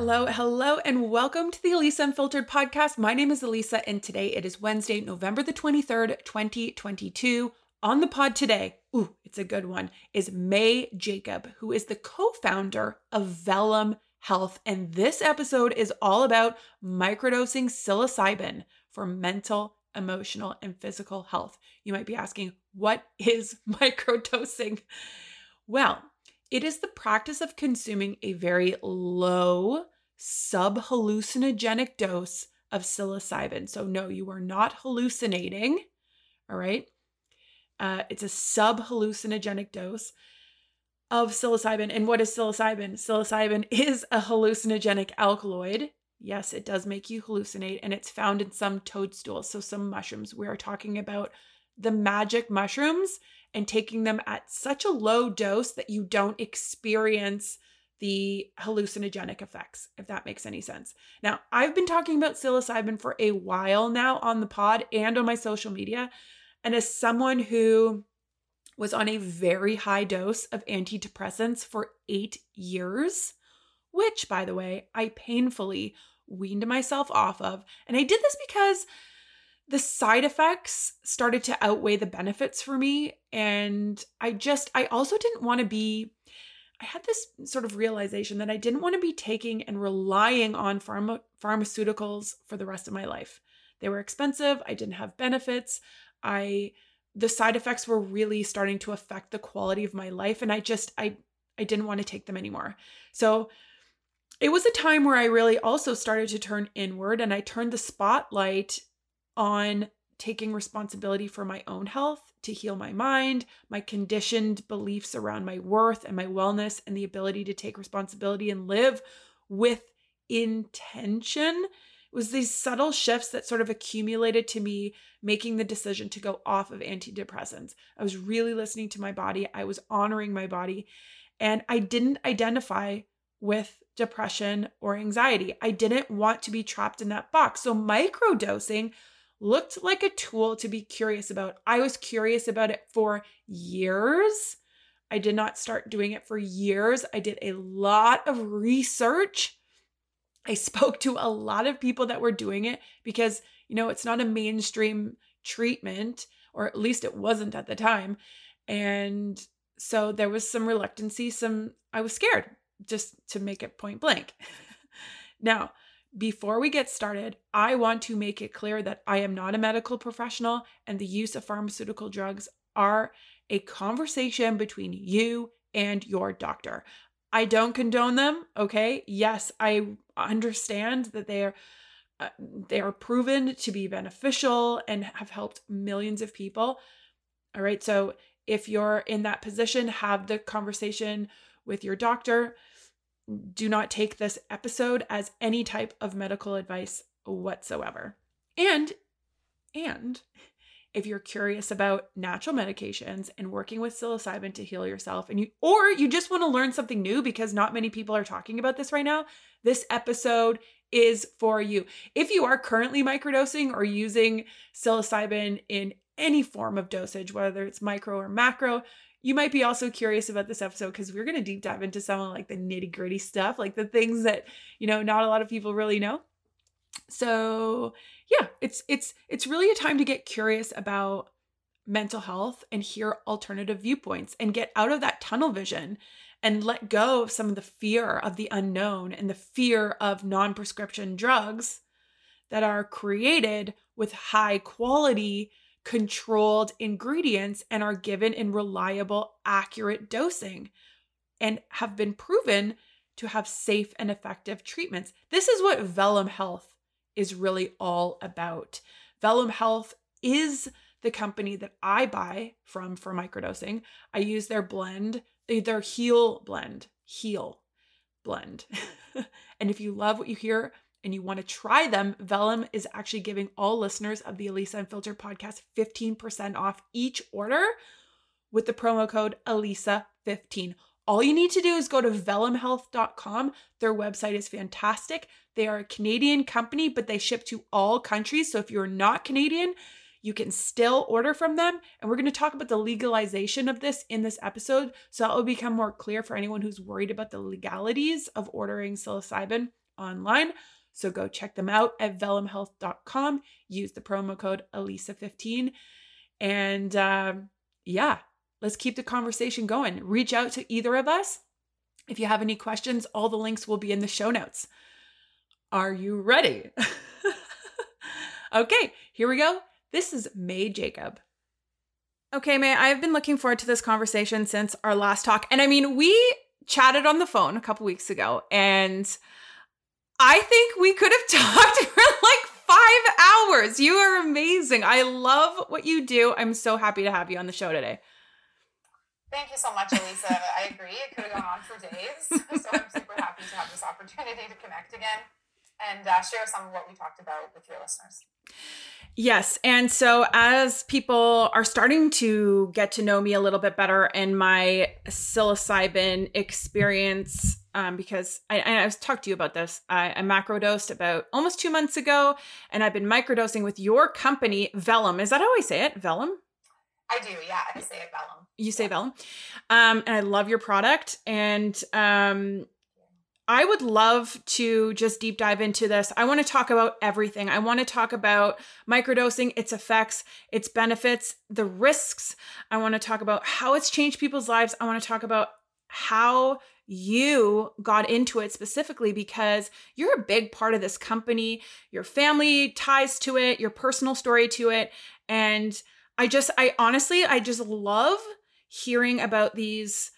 Hello, hello, and welcome to the Elisa Unfiltered podcast. My name is Elisa, and today it is Wednesday, November the 23rd, 2022. On the pod today, ooh, it's a good one, is May Jacob, who is the co founder of Vellum Health. And this episode is all about microdosing psilocybin for mental, emotional, and physical health. You might be asking, what is microdosing? Well, it is the practice of consuming a very low sub hallucinogenic dose of psilocybin. So, no, you are not hallucinating. All right. Uh, it's a sub hallucinogenic dose of psilocybin. And what is psilocybin? Psilocybin is a hallucinogenic alkaloid. Yes, it does make you hallucinate, and it's found in some toadstools. So, some mushrooms. We are talking about the magic mushrooms and taking them at such a low dose that you don't experience the hallucinogenic effects, if that makes any sense. Now, I've been talking about psilocybin for a while now on the pod and on my social media. And as someone who was on a very high dose of antidepressants for eight years, which, by the way, I painfully weaned myself off of. And I did this because the side effects started to outweigh the benefits for me. And I just, I also didn't want to be, I had this sort of realization that I didn't want to be taking and relying on pharma, pharmaceuticals for the rest of my life. They were expensive. I didn't have benefits. I, the side effects were really starting to affect the quality of my life. And I just, I, I didn't want to take them anymore. So it was a time where I really also started to turn inward and I turned the spotlight on taking responsibility for my own health to heal my mind, my conditioned beliefs around my worth and my wellness, and the ability to take responsibility and live with intention. It was these subtle shifts that sort of accumulated to me making the decision to go off of antidepressants. I was really listening to my body, I was honoring my body, and I didn't identify with depression or anxiety. I didn't want to be trapped in that box. So, microdosing looked like a tool to be curious about. I was curious about it for years. I did not start doing it for years. I did a lot of research. I spoke to a lot of people that were doing it because, you know, it's not a mainstream treatment, or at least it wasn't at the time. And so there was some reluctancy, some, I was scared just to make it point blank. now, before we get started, I want to make it clear that I am not a medical professional and the use of pharmaceutical drugs are a conversation between you and your doctor. I don't condone them, okay? Yes, I understand that they are uh, they are proven to be beneficial and have helped millions of people. All right? So, if you're in that position, have the conversation with your doctor do not take this episode as any type of medical advice whatsoever. And and if you're curious about natural medications and working with psilocybin to heal yourself and you or you just want to learn something new because not many people are talking about this right now, this episode is for you. If you are currently microdosing or using psilocybin in any form of dosage, whether it's micro or macro, you might be also curious about this episode because we're going to deep dive into some of like the nitty gritty stuff, like the things that, you know, not a lot of people really know. So yeah, it's, it's, it's really a time to get curious about mental health and hear alternative viewpoints and get out of that tunnel vision and let go of some of the fear of the unknown and the fear of non prescription drugs that are created with high quality controlled ingredients and are given in reliable, accurate dosing and have been proven to have safe and effective treatments. This is what Vellum Health is really all about. Vellum Health is the company that I buy from for microdosing. I use their blend, eh, their Heal blend, Heal blend. and if you love what you hear and you want to try them, Vellum is actually giving all listeners of the Elisa Unfiltered podcast 15% off each order with the promo code ELISA15. All you need to do is go to vellumhealth.com. Their website is fantastic. They are a Canadian company, but they ship to all countries. So if you're not Canadian, you can still order from them. And we're going to talk about the legalization of this in this episode. So that will become more clear for anyone who's worried about the legalities of ordering psilocybin online. So go check them out at vellumhealth.com. Use the promo code ELISA15. And uh, yeah, let's keep the conversation going. Reach out to either of us. If you have any questions, all the links will be in the show notes. Are you ready? okay, here we go. This is May Jacob. Okay, May, I've been looking forward to this conversation since our last talk. And I mean, we chatted on the phone a couple weeks ago, and I think we could have talked for like five hours. You are amazing. I love what you do. I'm so happy to have you on the show today. Thank you so much, Elisa. I agree. It could have gone on for days. So I'm super happy to have this opportunity to connect again and uh, share some of what we talked about with your listeners. Yes. And so, as people are starting to get to know me a little bit better and my psilocybin experience, um, because I, I was talked to you about this, I, I macrodosed about almost two months ago, and I've been microdosing with your company, Vellum. Is that how I say it? Vellum? I do, yeah. I say it Vellum. You say yeah. Vellum. Um, and I love your product. And um, I would love to just deep dive into this. I want to talk about everything. I want to talk about microdosing, its effects, its benefits, the risks. I want to talk about how it's changed people's lives. I want to talk about how you got into it specifically because you're a big part of this company, your family ties to it, your personal story to it. And I just, I honestly, I just love hearing about these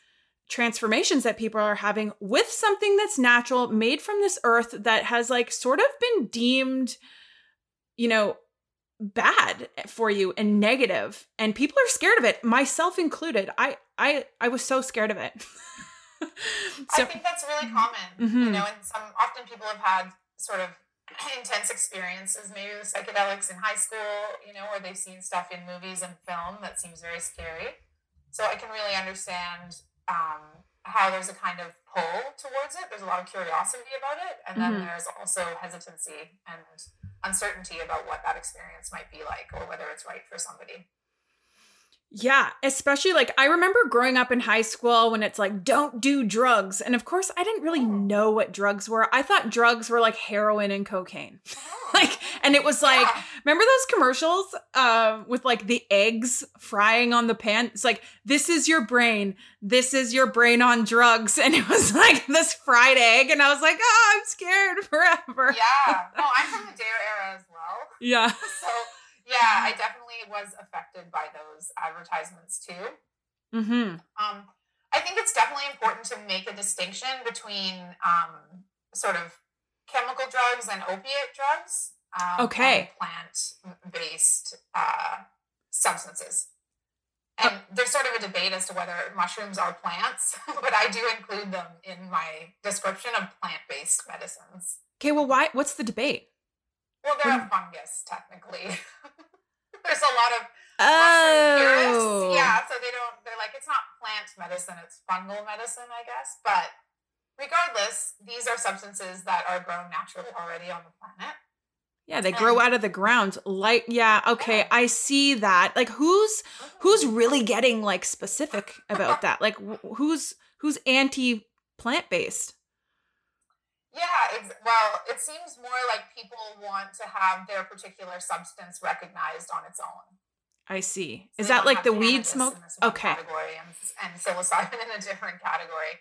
transformations that people are having with something that's natural, made from this earth that has like sort of been deemed, you know, bad for you and negative and people are scared of it myself included. I i i was so scared of it so, i think that's really common mm-hmm. you know and some often people have had sort of intense experiences maybe with psychedelics in high school you know or they've seen stuff in movies and film that seems very scary so i can really understand um, how there's a kind of pull towards it. There's a lot of curiosity about it, and then mm-hmm. there's also hesitancy and uncertainty about what that experience might be like or whether it's right for somebody. Yeah, especially like I remember growing up in high school when it's like, don't do drugs. And of course, I didn't really oh. know what drugs were. I thought drugs were like heroin and cocaine. Oh. like, and it was like, yeah. remember those commercials uh, with like the eggs frying on the pan? It's like, this is your brain. This is your brain on drugs. And it was like this fried egg. And I was like, oh, I'm scared forever. Yeah. No, I'm from the Dare era as well. Yeah. so, yeah, I definitely was affected by those advertisements too. Mm-hmm. Um, I think it's definitely important to make a distinction between um, sort of chemical drugs and opiate drugs. Um, okay. Plant based uh, substances. And uh, there's sort of a debate as to whether mushrooms are plants, but I do include them in my description of plant based medicines. Okay, well, why? What's the debate? Well, they're a fungus, technically. There's a lot of oh. Yeah, so they don't, they're like, it's not plant medicine, it's fungal medicine, I guess. But regardless, these are substances that are grown naturally already on the planet. Yeah, they grow out of the ground. Like, yeah, okay, yeah. I see that. Like, who's who's mm-hmm. really getting like specific about that? Like, who's who's anti plant based? Yeah, it's, well, it seems more like people want to have their particular substance recognized on its own. I see. So Is that like the weed smoke? Okay. Category and, and psilocybin in a different category.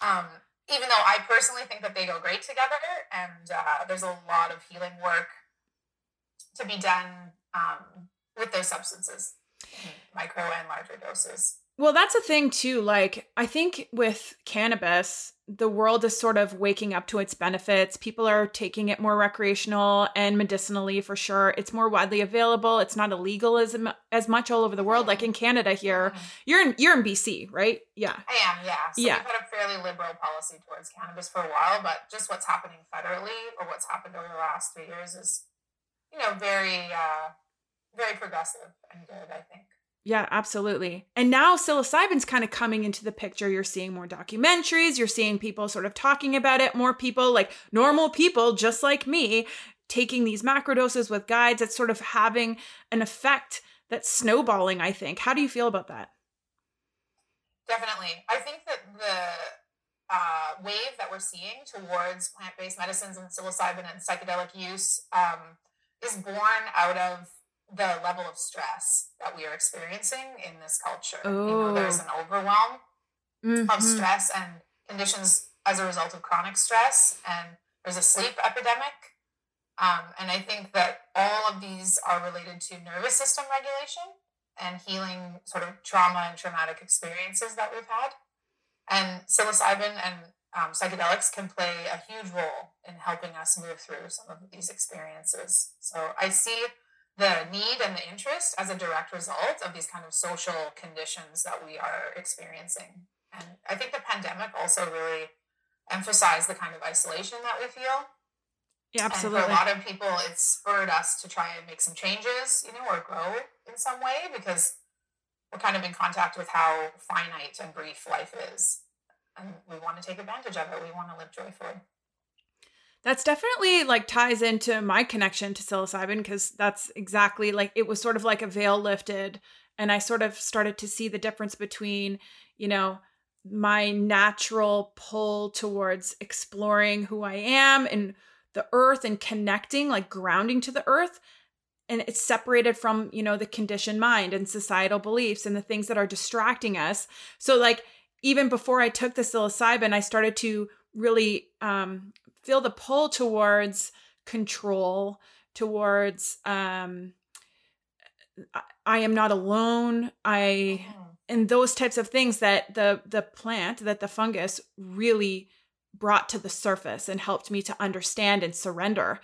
Um, even though I personally think that they go great together, and uh, there's a lot of healing work to be done um, with those substances, micro and larger doses. Well, that's a thing too. Like, I think with cannabis, the world is sort of waking up to its benefits. People are taking it more recreational and medicinally for sure. It's more widely available. It's not illegal as as much all over the world. Like in Canada here, you're in you're in BC, right? Yeah. I am, yeah. So yeah. we've had a fairly liberal policy towards cannabis for a while, but just what's happening federally or what's happened over the last three years is, you know, very uh very progressive and good, I think. Yeah, absolutely. And now psilocybin's kind of coming into the picture. You're seeing more documentaries, you're seeing people sort of talking about it, more people like normal people just like me taking these macro doses with guides. It's sort of having an effect that's snowballing, I think. How do you feel about that? Definitely. I think that the uh, wave that we're seeing towards plant based medicines and psilocybin and psychedelic use um, is born out of the level of stress that we are experiencing in this culture. Oh. You know, there's an overwhelm mm-hmm. of stress and conditions as a result of chronic stress, and there's a sleep epidemic. Um, and I think that all of these are related to nervous system regulation and healing sort of trauma and traumatic experiences that we've had. And psilocybin and um, psychedelics can play a huge role in helping us move through some of these experiences. So I see the need and the interest as a direct result of these kind of social conditions that we are experiencing. And I think the pandemic also really emphasized the kind of isolation that we feel. Yeah, absolutely. And for a lot of people, it spurred us to try and make some changes, you know, or grow in some way because we're kind of in contact with how finite and brief life is. And we want to take advantage of it. We want to live joyfully. That's definitely like ties into my connection to psilocybin because that's exactly like it was sort of like a veil lifted. And I sort of started to see the difference between, you know, my natural pull towards exploring who I am and the earth and connecting, like grounding to the earth. And it's separated from, you know, the conditioned mind and societal beliefs and the things that are distracting us. So, like, even before I took the psilocybin, I started to really um, feel the pull towards control, towards um, I am not alone. I mm-hmm. and those types of things that the the plant that the fungus really brought to the surface and helped me to understand and surrender.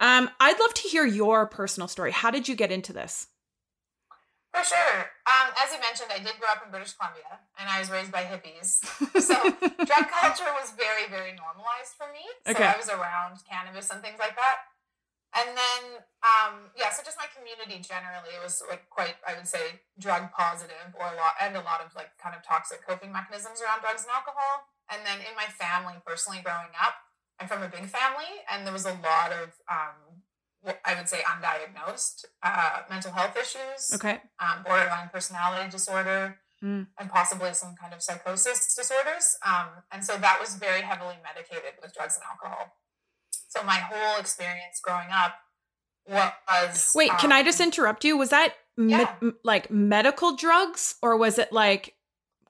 Um, I'd love to hear your personal story. How did you get into this? For sure. Um, as you mentioned, I did grow up in British Columbia and I was raised by hippies. So drug culture was very, very normalized for me. So okay. I was around cannabis and things like that. And then, um, yeah, so just my community generally was like quite, I would say, drug positive or a lot, and a lot of like kind of toxic coping mechanisms around drugs and alcohol. And then in my family, personally growing up, I'm from a big family, and there was a lot of um, I would say undiagnosed uh, mental health issues. Okay. Um, borderline personality disorder. Mm. And possibly some kind of psychosis disorders. Um, and so that was very heavily medicated with drugs and alcohol. So my whole experience growing up was. Wait, um, can I just um, interrupt you? Was that yeah. me- like medical drugs or was it like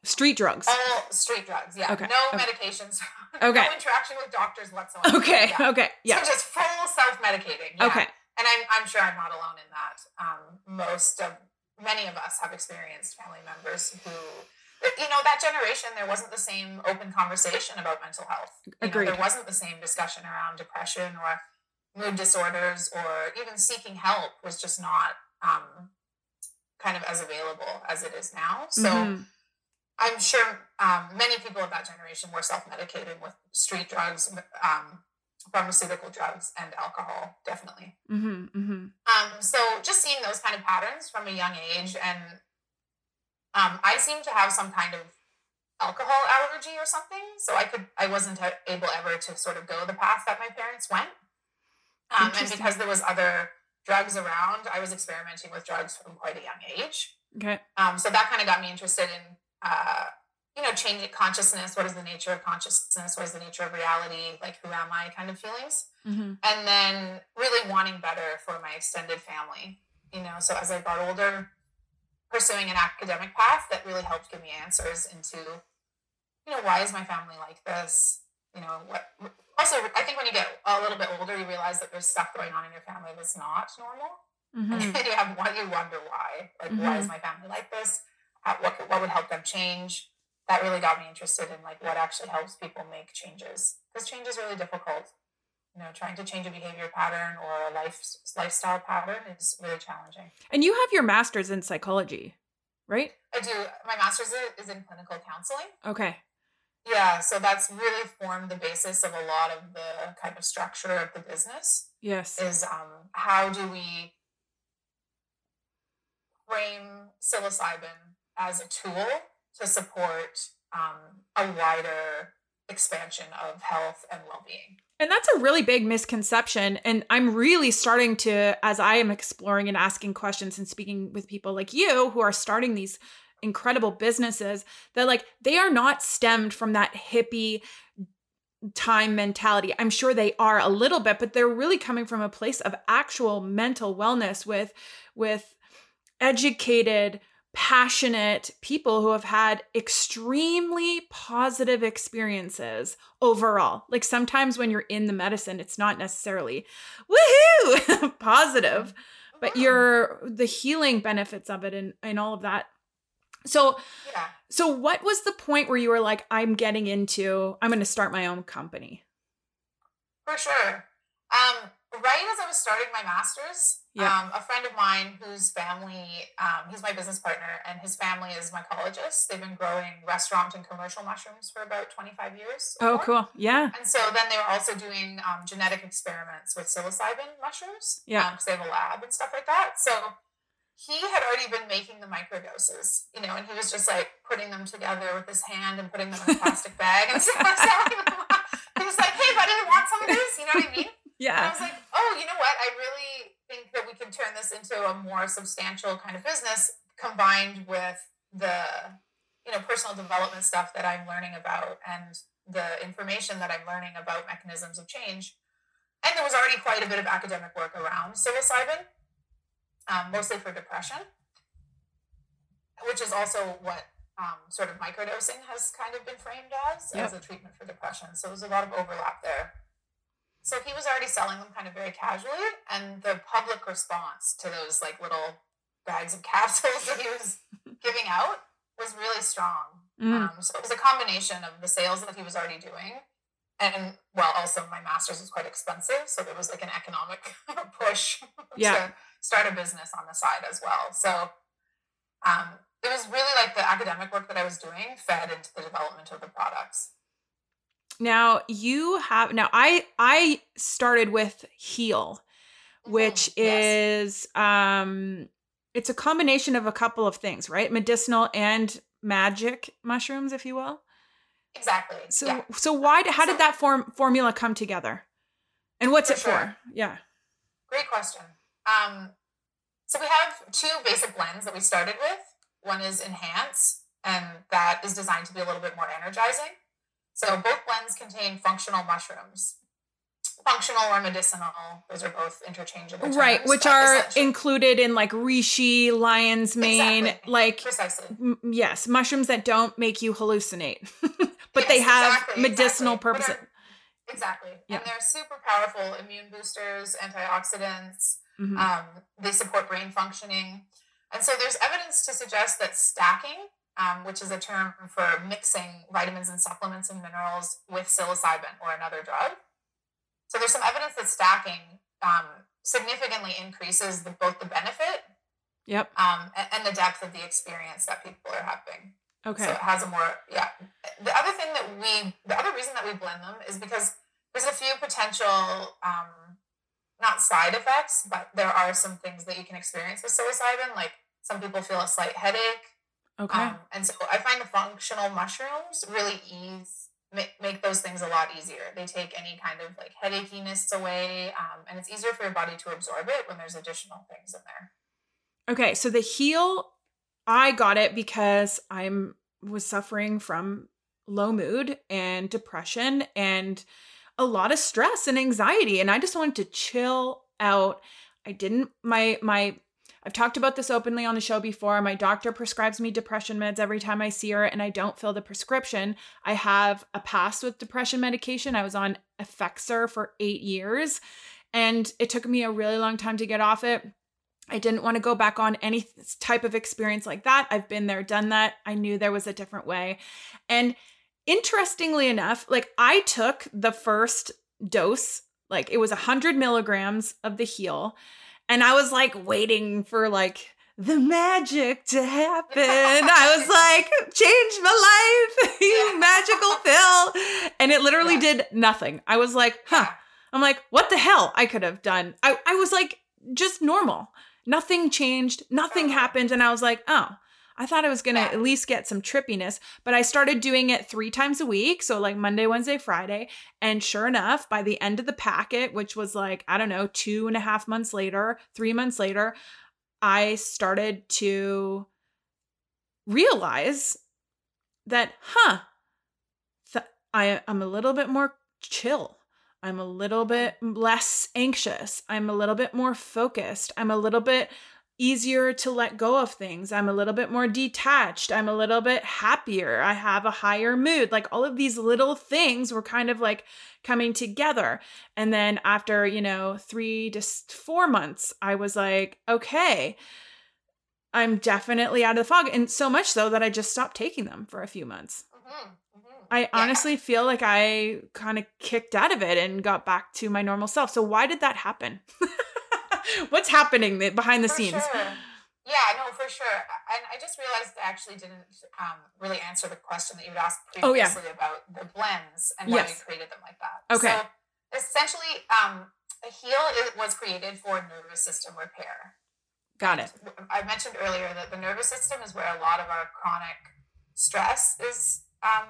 street drugs? All street drugs, yeah. Okay. No okay. medications. Okay. no interaction with doctors whatsoever. Okay. Yeah. Okay. Yeah. So just full self medicating. Yeah. Okay. And I'm, I'm sure I'm not alone in that. Um, most of many of us have experienced family members who you know that generation there wasn't the same open conversation about mental health you Agreed. Know, there wasn't the same discussion around depression or mood disorders or even seeking help was just not um, kind of as available as it is now so mm-hmm. I'm sure um, many people of that generation were self-medicating with street drugs, um, pharmaceutical drugs, and alcohol. Definitely. Mm-hmm, mm-hmm. Um, so just seeing those kind of patterns from a young age, and um, I seem to have some kind of alcohol allergy or something. So I could, I wasn't able ever to sort of go the path that my parents went. Um, and because there was other drugs around, I was experimenting with drugs from quite a young age. Okay. Um, so that kind of got me interested in uh, you know, changing consciousness. What is the nature of consciousness? What is the nature of reality? Like, who am I? Kind of feelings. Mm-hmm. And then really wanting better for my extended family. You know, so as I got older, pursuing an academic path that really helped give me answers into, you know, why is my family like this? You know, what. Also, I think when you get a little bit older, you realize that there's stuff going on in your family that's not normal. Mm-hmm. And you have one, you wonder why. Like, mm-hmm. why is mm-hmm. my family like this? What what would help them change. That really got me interested in like what actually helps people make changes because change is really difficult. You know, trying to change a behavior pattern or a life lifestyle pattern is really challenging. And you have your master's in psychology, right? I do. My master's is in clinical counseling. Okay. Yeah, so that's really formed the basis of a lot of the kind of structure of the business. Yes. Is um how do we frame psilocybin as a tool to support um, a wider expansion of health and well-being. And that's a really big misconception. And I'm really starting to, as I am exploring and asking questions and speaking with people like you who are starting these incredible businesses that like they are not stemmed from that hippie time mentality. I'm sure they are a little bit, but they're really coming from a place of actual mental wellness with with educated, passionate people who have had extremely positive experiences overall. Like sometimes when you're in the medicine, it's not necessarily woohoo positive, but you're the healing benefits of it and, and all of that so, yeah. so what was the point where you were like, I'm getting into, I'm going to start my own company? For sure. Um, right as I was starting my master's, yeah. um, a friend of mine whose family, um, he's my business partner, and his family is mycologists. They've been growing restaurant and commercial mushrooms for about 25 years. Oh, cool. Yeah. And so then they were also doing um, genetic experiments with psilocybin mushrooms. Yeah. Because um, they have a lab and stuff like that. So he had already been making the microdoses, you know, and he was just like putting them together with his hand and putting them in a plastic bag and selling them. He was like, "Hey, buddy, want some of this?" You know what I mean? Yeah. And I was like, "Oh, you know what? I really think that we can turn this into a more substantial kind of business combined with the, you know, personal development stuff that I'm learning about and the information that I'm learning about mechanisms of change." And there was already quite a bit of academic work around psilocybin um, mostly for depression, which is also what um, sort of microdosing has kind of been framed as yep. as a treatment for depression. So there's a lot of overlap there. So he was already selling them kind of very casually, and the public response to those like little bags of capsules that he was giving out was really strong. Mm. Um, so it was a combination of the sales that he was already doing, and well, also my master's was quite expensive, so there was like an economic push yeah. to start a business on the side as well. So um, it was really like the academic work that I was doing fed into the development of the products. Now you have now I I started with Heal, which mm-hmm. is yes. um it's a combination of a couple of things, right? Medicinal and magic mushrooms, if you will. Exactly. So yeah. so why how did that form formula come together? And what's for it sure. for? Yeah. Great question. Um, so we have two basic blends that we started with. One is Enhance, and that is designed to be a little bit more energizing. So both blends contain functional mushrooms. Functional or medicinal, those are both interchangeable. Terms, right, which are included in like reishi, lion's mane, exactly. like precisely. M- yes, mushrooms that don't make you hallucinate, but yes, they have exactly, medicinal exactly. purposes. Exactly. Yeah. And they're super powerful immune boosters, antioxidants, Mm-hmm. Um, they support brain functioning. And so there's evidence to suggest that stacking, um, which is a term for mixing vitamins and supplements and minerals with psilocybin or another drug. So there's some evidence that stacking um, significantly increases the, both the benefit yep. Um, and, and the depth of the experience that people are having. Okay. So it has a more, yeah. The other thing that we, the other reason that we blend them is because there's a few potential um, not side effects, but there are some things that you can experience with psilocybin. Like some people feel a slight headache. Okay. Um, and so I find the functional mushrooms really ease make, make those things a lot easier. They take any kind of like headachiness away, um, and it's easier for your body to absorb it when there's additional things in there. Okay, so the heal, I got it because I'm was suffering from low mood and depression and a lot of stress and anxiety and I just wanted to chill out. I didn't my my I've talked about this openly on the show before. My doctor prescribes me depression meds every time I see her and I don't fill the prescription. I have a past with depression medication. I was on Effexor for 8 years and it took me a really long time to get off it. I didn't want to go back on any type of experience like that. I've been there, done that. I knew there was a different way. And interestingly enough, like I took the first dose, like it was 100 milligrams of the heal. And I was like waiting for like the magic to happen. I was like, change my life, you magical pill. And it literally yeah. did nothing. I was like, huh. I'm like, what the hell I could have done? I, I was like, just normal. Nothing changed, nothing uh-huh. happened. And I was like, oh, I thought I was going to at least get some trippiness, but I started doing it three times a week. So, like Monday, Wednesday, Friday. And sure enough, by the end of the packet, which was like, I don't know, two and a half months later, three months later, I started to realize that, huh, th- I, I'm a little bit more chill. I'm a little bit less anxious. I'm a little bit more focused. I'm a little bit easier to let go of things. I'm a little bit more detached. I'm a little bit happier. I have a higher mood. Like all of these little things were kind of like coming together. And then after, you know, three to four months, I was like, okay, I'm definitely out of the fog. And so much so that I just stopped taking them for a few months. Mm-hmm. I yeah. honestly feel like I kind of kicked out of it and got back to my normal self. So why did that happen? What's happening behind the for scenes? Sure. Yeah, no, for sure. And I just realized I actually didn't um, really answer the question that you had asked previously oh, yeah. about the blends and why yes. we created them like that. Okay. So essentially, um, a heal was created for nervous system repair. Got it. I mentioned earlier that the nervous system is where a lot of our chronic stress is um,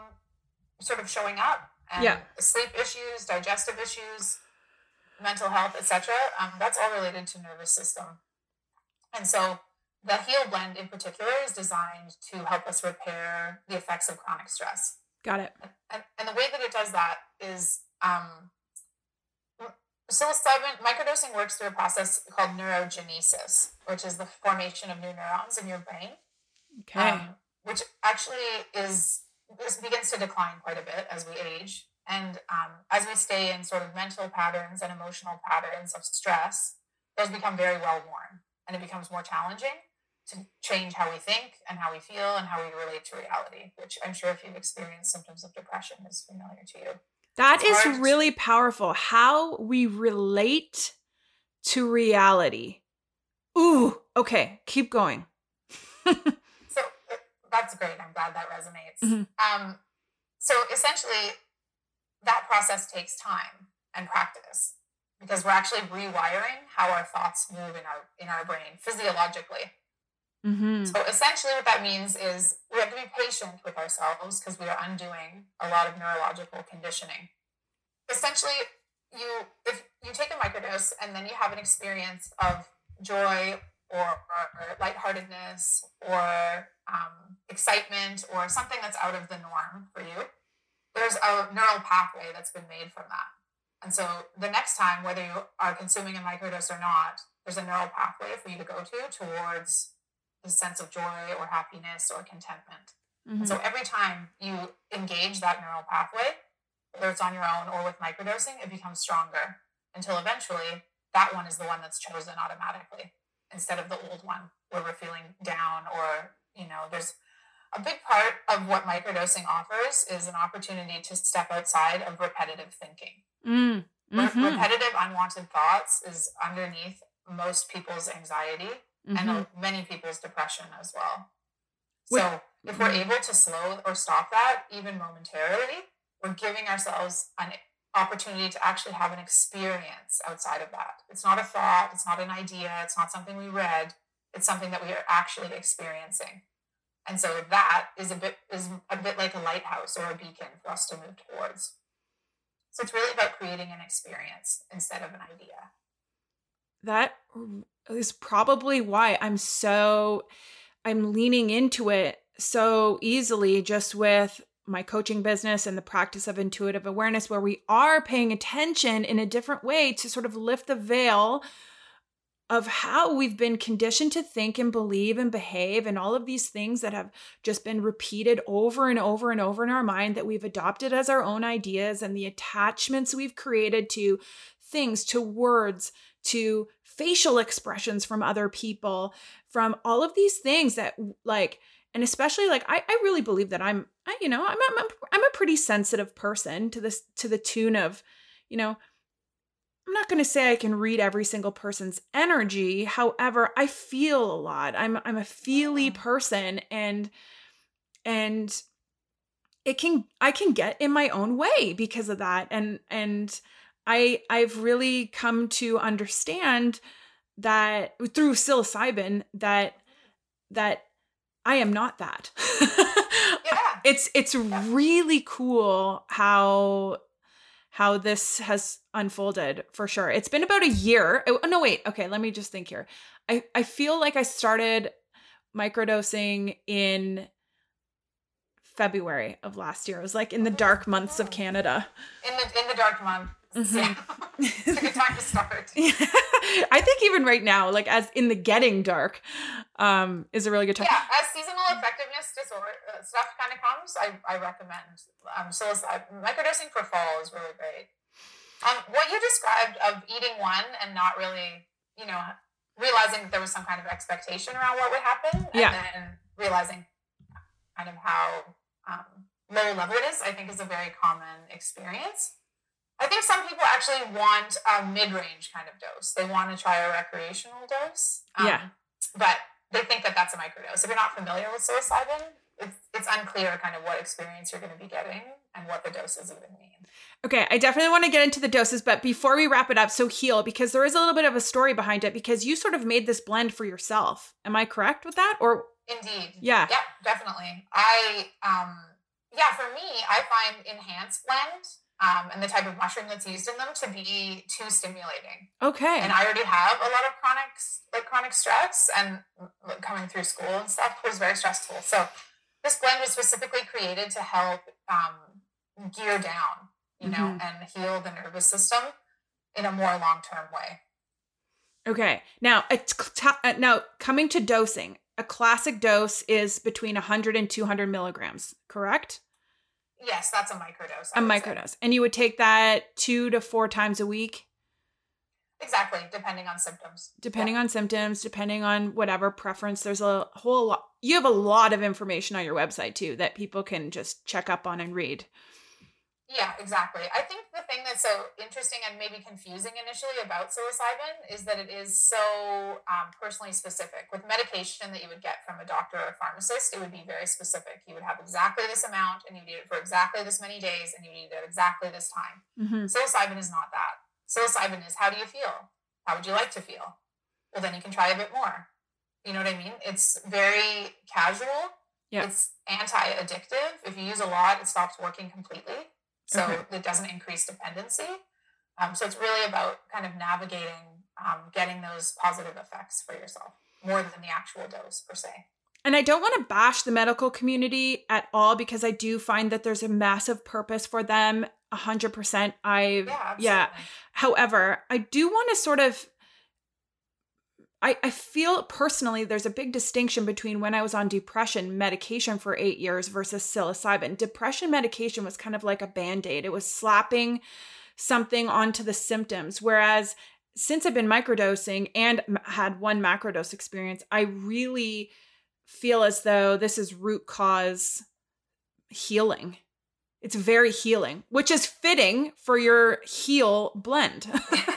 sort of showing up. And yeah. sleep issues, digestive issues, mental health, etc. Um, that's all related to nervous system. And so the Heal blend in particular is designed to help us repair the effects of chronic stress. Got it. And, and the way that it does that is um, psilocybin microdosing works through a process called neurogenesis, which is the formation of new neurons in your brain. Okay. Um, which actually is this begins to decline quite a bit as we age. And um, as we stay in sort of mental patterns and emotional patterns of stress, those become very well worn and it becomes more challenging to change how we think and how we feel and how we relate to reality, which I'm sure if you've experienced symptoms of depression is familiar to you. That it's is really powerful. How we relate to reality. Ooh, okay, keep going. so uh, that's great. I'm glad that resonates. Mm-hmm. Um, so essentially, that process takes time and practice because we're actually rewiring how our thoughts move in our in our brain physiologically. Mm-hmm. So essentially, what that means is we have to be patient with ourselves because we are undoing a lot of neurological conditioning. Essentially, you if you take a microdose and then you have an experience of joy or, or lightheartedness or um, excitement or something that's out of the norm for you, there's a neural pathway that's been made from that. And so the next time, whether you are consuming a microdose or not, there's a neural pathway for you to go to towards a sense of joy or happiness or contentment. Mm-hmm. So every time you engage that neural pathway, whether it's on your own or with microdosing, it becomes stronger until eventually that one is the one that's chosen automatically instead of the old one where we're feeling down or, you know, there's a big part of what microdosing offers is an opportunity to step outside of repetitive thinking. Mm, mm-hmm. repetitive, unwanted thoughts is underneath most people's anxiety mm-hmm. and many people's depression as well. So, if we're mm-hmm. able to slow or stop that even momentarily, we're giving ourselves an opportunity to actually have an experience outside of that. It's not a thought, it's not an idea, it's not something we read, it's something that we are actually experiencing. And so that is a bit is a bit like a lighthouse or a beacon for us to move towards. So it's really about creating an experience instead of an idea. That mm, is probably why I'm so I'm leaning into it so easily just with my coaching business and the practice of intuitive awareness where we are paying attention in a different way to sort of lift the veil of how we've been conditioned to think and believe and behave, and all of these things that have just been repeated over and over and over in our mind that we've adopted as our own ideas, and the attachments we've created to things, to words, to facial expressions from other people, from all of these things that like and especially like I, I really believe that I'm I, you know I'm, I'm I'm a pretty sensitive person to this to the tune of you know I'm not going to say I can read every single person's energy however I feel a lot I'm I'm a feely person and and it can I can get in my own way because of that and and I I've really come to understand that through psilocybin that that I am not that. yeah. It's it's yeah. really cool how how this has unfolded for sure. It's been about a year. Oh, oh, no, wait. Okay, let me just think here. I I feel like I started microdosing in February of last year. It was like in the dark months of Canada. In the in the dark month. Mm-hmm. Yeah. it's a good time to start. I think even right now, like as in the getting dark, um, is a really good time. Yeah, as seasonal effectiveness disorder uh, stuff kind of comes, I, I recommend um so uh, microdosing for fall is really great. Um, what you described of eating one and not really, you know, realizing that there was some kind of expectation around what would happen, and yeah. then realizing kind of how um, low level it is, I think is a very common experience. I think some people actually want a mid-range kind of dose. They want to try a recreational dose. Um, yeah. But they think that that's a microdose. If you're not familiar with psilocybin, it's, it's unclear kind of what experience you're going to be getting and what the doses even mean. Okay, I definitely want to get into the doses, but before we wrap it up, so heal because there is a little bit of a story behind it because you sort of made this blend for yourself. Am I correct with that? Or indeed, yeah, yeah, definitely. I um, yeah, for me, I find enhanced blend um, and the type of mushroom that's used in them to be too stimulating. Okay. And I already have a lot of chronic like chronic stress, and coming through school and stuff was very stressful. So this blend was specifically created to help um, gear down, you know, mm-hmm. and heal the nervous system in a more long term way. Okay. Now, it's t- uh, now coming to dosing. A classic dose is between 100 and 200 milligrams, correct? Yes, that's a microdose. I a microdose. Say. And you would take that two to four times a week? Exactly, depending on symptoms. Depending yeah. on symptoms, depending on whatever preference. There's a whole lot. You have a lot of information on your website too that people can just check up on and read. Yeah, exactly. I think the thing that's so interesting and maybe confusing initially about psilocybin is that it is so um, personally specific. With medication that you would get from a doctor or a pharmacist, it would be very specific. You would have exactly this amount and you need it for exactly this many days and you need it at exactly this time. Mm-hmm. Psilocybin is not that. Psilocybin is how do you feel? How would you like to feel? Well, then you can try a bit more. You know what I mean? It's very casual. Yeah. It's anti addictive. If you use a lot, it stops working completely so okay. it doesn't increase dependency. Um, so it's really about kind of navigating, um, getting those positive effects for yourself more than the actual dose per se. And I don't want to bash the medical community at all because I do find that there's a massive purpose for them. 100%. I, yeah, yeah. However, I do want to sort of I, I feel personally there's a big distinction between when I was on depression medication for eight years versus psilocybin. Depression medication was kind of like a band aid, it was slapping something onto the symptoms. Whereas since I've been microdosing and had one macrodose experience, I really feel as though this is root cause healing. It's very healing, which is fitting for your heal blend.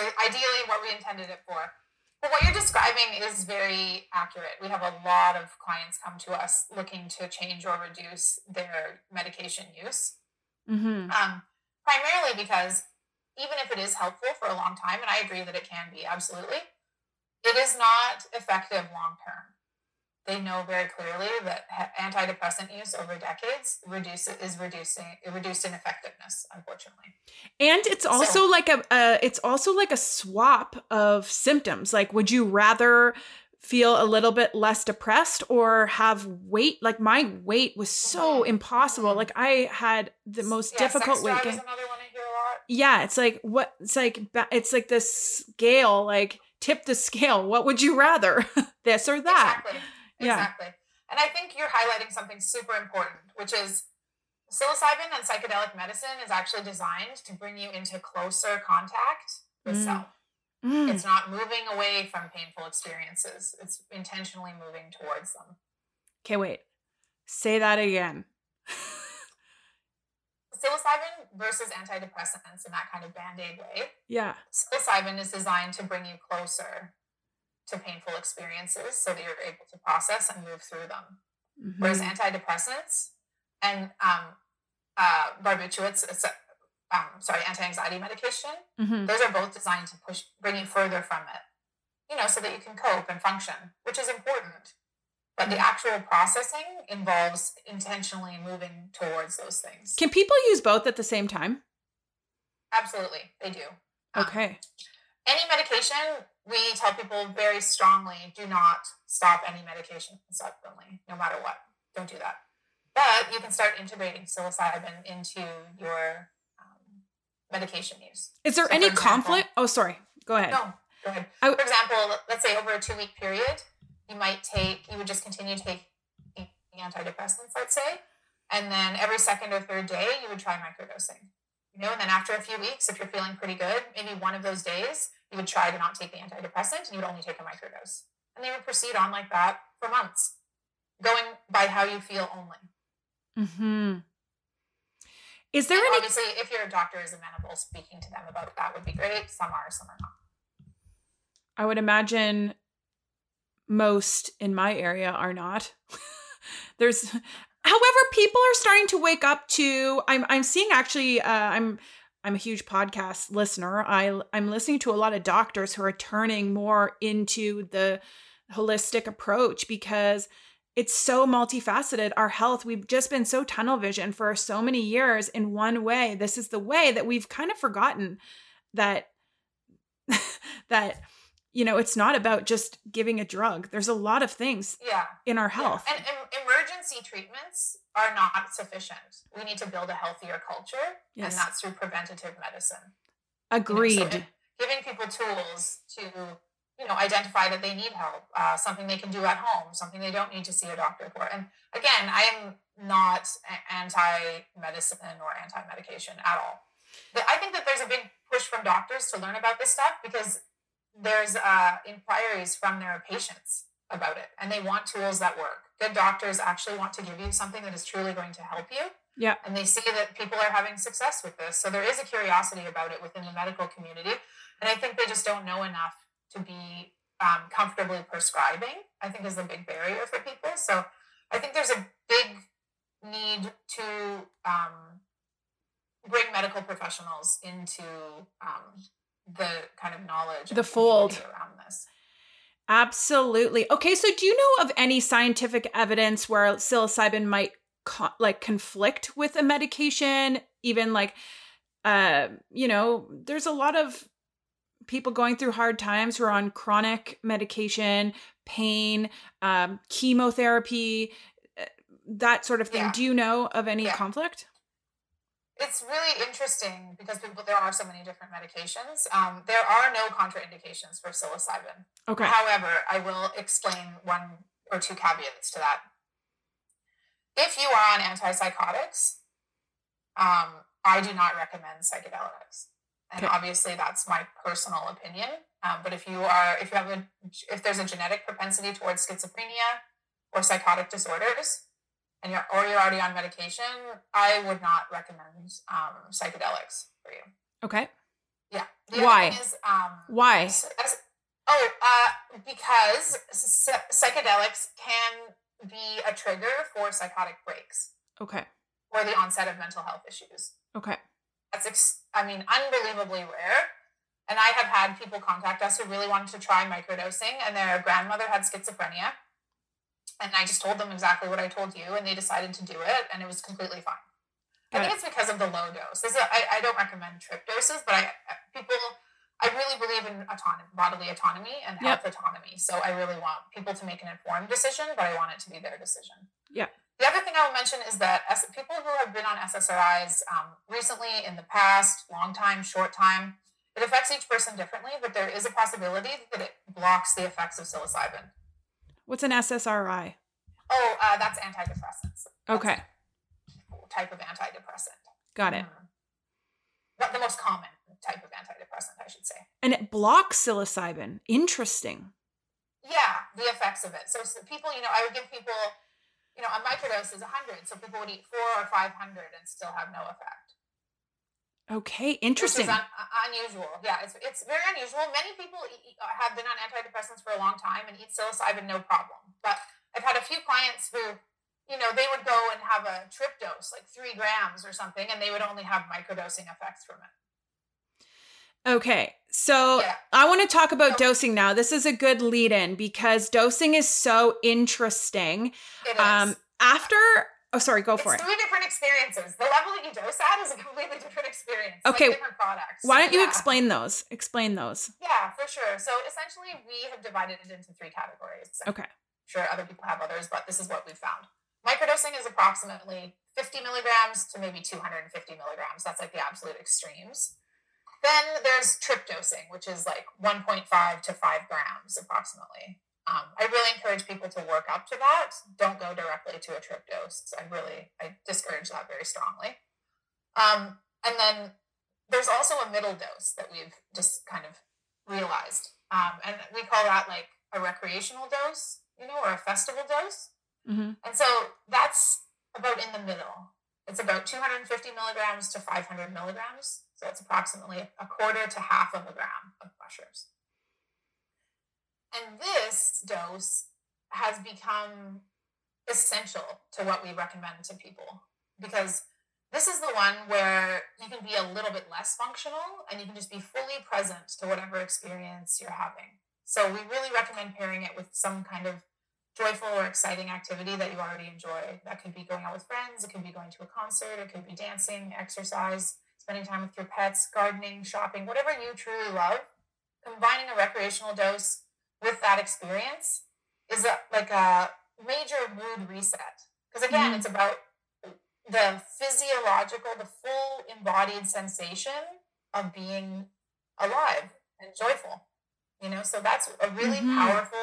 So ideally what we intended it for. But what you're describing is very accurate. We have a lot of clients come to us looking to change or reduce their medication use. Mm-hmm. Um, primarily because even if it is helpful for a long time, and I agree that it can be absolutely, it is not effective long term they know very clearly that antidepressant use over decades reduces is reducing reduced in effectiveness unfortunately. And it's also so, like a, a it's also like a swap of symptoms. Like would you rather feel a little bit less depressed or have weight? Like my weight was so mm-hmm. impossible. Like i had the most yeah, difficult weight gain yeah it's like what it's like it's like this scale like tip the scale. What would you rather? This or that? Exactly. Exactly. And I think you're highlighting something super important, which is psilocybin and psychedelic medicine is actually designed to bring you into closer contact with mm. self. Mm. It's not moving away from painful experiences, it's intentionally moving towards them. Okay, wait. Say that again. Psilocybin versus antidepressants in that kind of band aid way. Yeah. Psilocybin is designed to bring you closer to painful experiences so that you're able to process and move through them. Mm-hmm. Whereas antidepressants and um, uh, barbiturates, um, sorry, anti-anxiety medication, mm-hmm. those are both designed to push, bring you further from it, you know, so that you can cope and function, which is important. But mm-hmm. the actual processing involves intentionally moving towards those things. Can people use both at the same time? Absolutely, they do. Um, okay. Um, any medication, we tell people very strongly do not stop any medication suddenly, no matter what. Don't do that. But you can start integrating psilocybin into your um, medication use. Is there so any example, conflict? Oh, sorry. Go ahead. No, go ahead. I, for example, let's say over a two week period, you might take, you would just continue to take the antidepressants, let's say. And then every second or third day, you would try microdosing. You know, and then after a few weeks, if you're feeling pretty good, maybe one of those days, you would try to not take the antidepressant and you would only take a microdose. And they would proceed on like that for months, going by how you feel only. Hmm. Is there and any? Obviously, if your doctor is amenable, speaking to them about that would be great. Some are, some are not. I would imagine most in my area are not. There's, however, people are starting to wake up to. I'm I'm seeing actually. Uh, I'm I'm a huge podcast listener. I I'm listening to a lot of doctors who are turning more into the holistic approach because it's so multifaceted. Our health, we've just been so tunnel vision for so many years in one way. This is the way that we've kind of forgotten that that you know, it's not about just giving a drug. There's a lot of things yeah. in our health. Yeah. And, and emergency treatments are not sufficient. We need to build a healthier culture, yes. and that's through preventative medicine. Agreed. You know, so giving people tools to you know identify that they need help uh, something they can do at home something they don't need to see a doctor for and again i am not anti-medicine or anti-medication at all i think that there's a big push from doctors to learn about this stuff because there's uh, inquiries from their patients about it and they want tools that work. Good doctors actually want to give you something that is truly going to help you. Yeah. And they see that people are having success with this. So there is a curiosity about it within the medical community and i think they just don't know enough to be um, comfortably prescribing, I think is a big barrier for people. So I think there's a big need to um, bring medical professionals into um, the kind of knowledge, the fold around this. Absolutely. Okay, so do you know of any scientific evidence where psilocybin might co- like conflict with a medication? Even like, uh, you know, there's a lot of people going through hard times who are on chronic medication, pain, um, chemotherapy, eh, that sort of thing. Yeah. Do you know of any yeah. conflict? It's really interesting because people, there are so many different medications. Um, there are no contraindications for psilocybin. Okay. However, I will explain one or two caveats to that. If you are on antipsychotics, um, I do not recommend psychedelics and okay. obviously that's my personal opinion. Um, but if you are, if you have a, if there's a genetic propensity towards schizophrenia or psychotic disorders, and you're or you're already on medication, I would not recommend um, psychedelics for you. Okay. Yeah. The Why? Is, um, Why? As, oh, uh, because psychedelics can be a trigger for psychotic breaks. Okay. Or the onset of mental health issues. Okay. That's, ex- I mean, unbelievably rare. And I have had people contact us who really wanted to try microdosing, and their grandmother had schizophrenia. And I just told them exactly what I told you, and they decided to do it, and it was completely fine. I think it's because of the low dose. This is, I, I don't recommend trip doses, but I people I really believe in autonomy, bodily autonomy and health yep. autonomy. So I really want people to make an informed decision, but I want it to be their decision. Yeah. The other thing I will mention is that as people who have been on SSRIs um, recently, in the past, long time, short time, it affects each person differently, but there is a possibility that it blocks the effects of psilocybin. What's an SSRI? Oh, uh, that's antidepressants. Okay. type of antidepressant. Got it. Um, the most common type of antidepressant, I should say. And it blocks psilocybin. Interesting. Yeah, the effects of it. So, so people, you know, I would give people, you know, a microdose is 100. So people would eat four or 500 and still have no effect. Okay, interesting. Un- unusual. Yeah, it's, it's very unusual. Many people eat, have been on antidepressants for a long time and eat psilocybin no problem. But I've had a few clients who, you know, they would go and have a trip dose, like three grams or something, and they would only have microdosing effects from it. Okay, so yeah. I want to talk about dosing now. This is a good lead in because dosing is so interesting. It is. Um, after Oh, sorry, go it's for it. Three different experiences. The level that you dose at is a completely different experience. Okay. Like different products. Why don't you yeah. explain those? Explain those. Yeah, for sure. So essentially, we have divided it into three categories. Okay. I'm sure other people have others, but this is what we found. Microdosing is approximately 50 milligrams to maybe 250 milligrams. That's like the absolute extremes. Then there's trip dosing, which is like 1.5 to 5 grams approximately. Um, I really encourage people to work up to that. Don't go directly to a trip dose. I really I discourage that very strongly. Um, and then there's also a middle dose that we've just kind of realized, um, and we call that like a recreational dose, you know, or a festival dose. Mm-hmm. And so that's about in the middle. It's about 250 milligrams to 500 milligrams. So it's approximately a quarter to half of a gram of mushrooms. And this dose has become essential to what we recommend to people because this is the one where you can be a little bit less functional and you can just be fully present to whatever experience you're having. So we really recommend pairing it with some kind of joyful or exciting activity that you already enjoy. That could be going out with friends, it could be going to a concert, it could be dancing, exercise, spending time with your pets, gardening, shopping, whatever you truly love. Combining a recreational dose with that experience is a, like a major mood reset. Because again, mm-hmm. it's about the physiological, the full embodied sensation of being alive and joyful. You know, so that's a really mm-hmm. powerful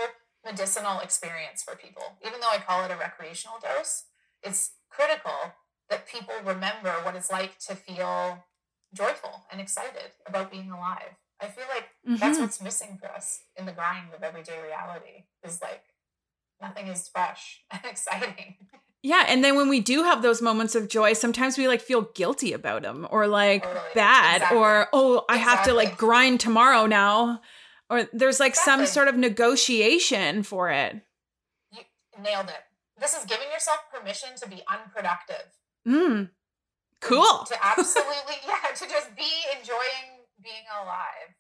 medicinal experience for people. Even though I call it a recreational dose, it's critical that people remember what it's like to feel joyful and excited about being alive. I feel like mm-hmm. that's what's missing for us in the grind of everyday reality is like nothing is fresh and exciting. Yeah, and then when we do have those moments of joy, sometimes we like feel guilty about them or like totally. bad exactly. or oh, I exactly. have to like grind tomorrow now. Or there's like exactly. some sort of negotiation for it. You nailed it. This is giving yourself permission to be unproductive. Mm. Cool. To absolutely, yeah, to just be enjoying being alive,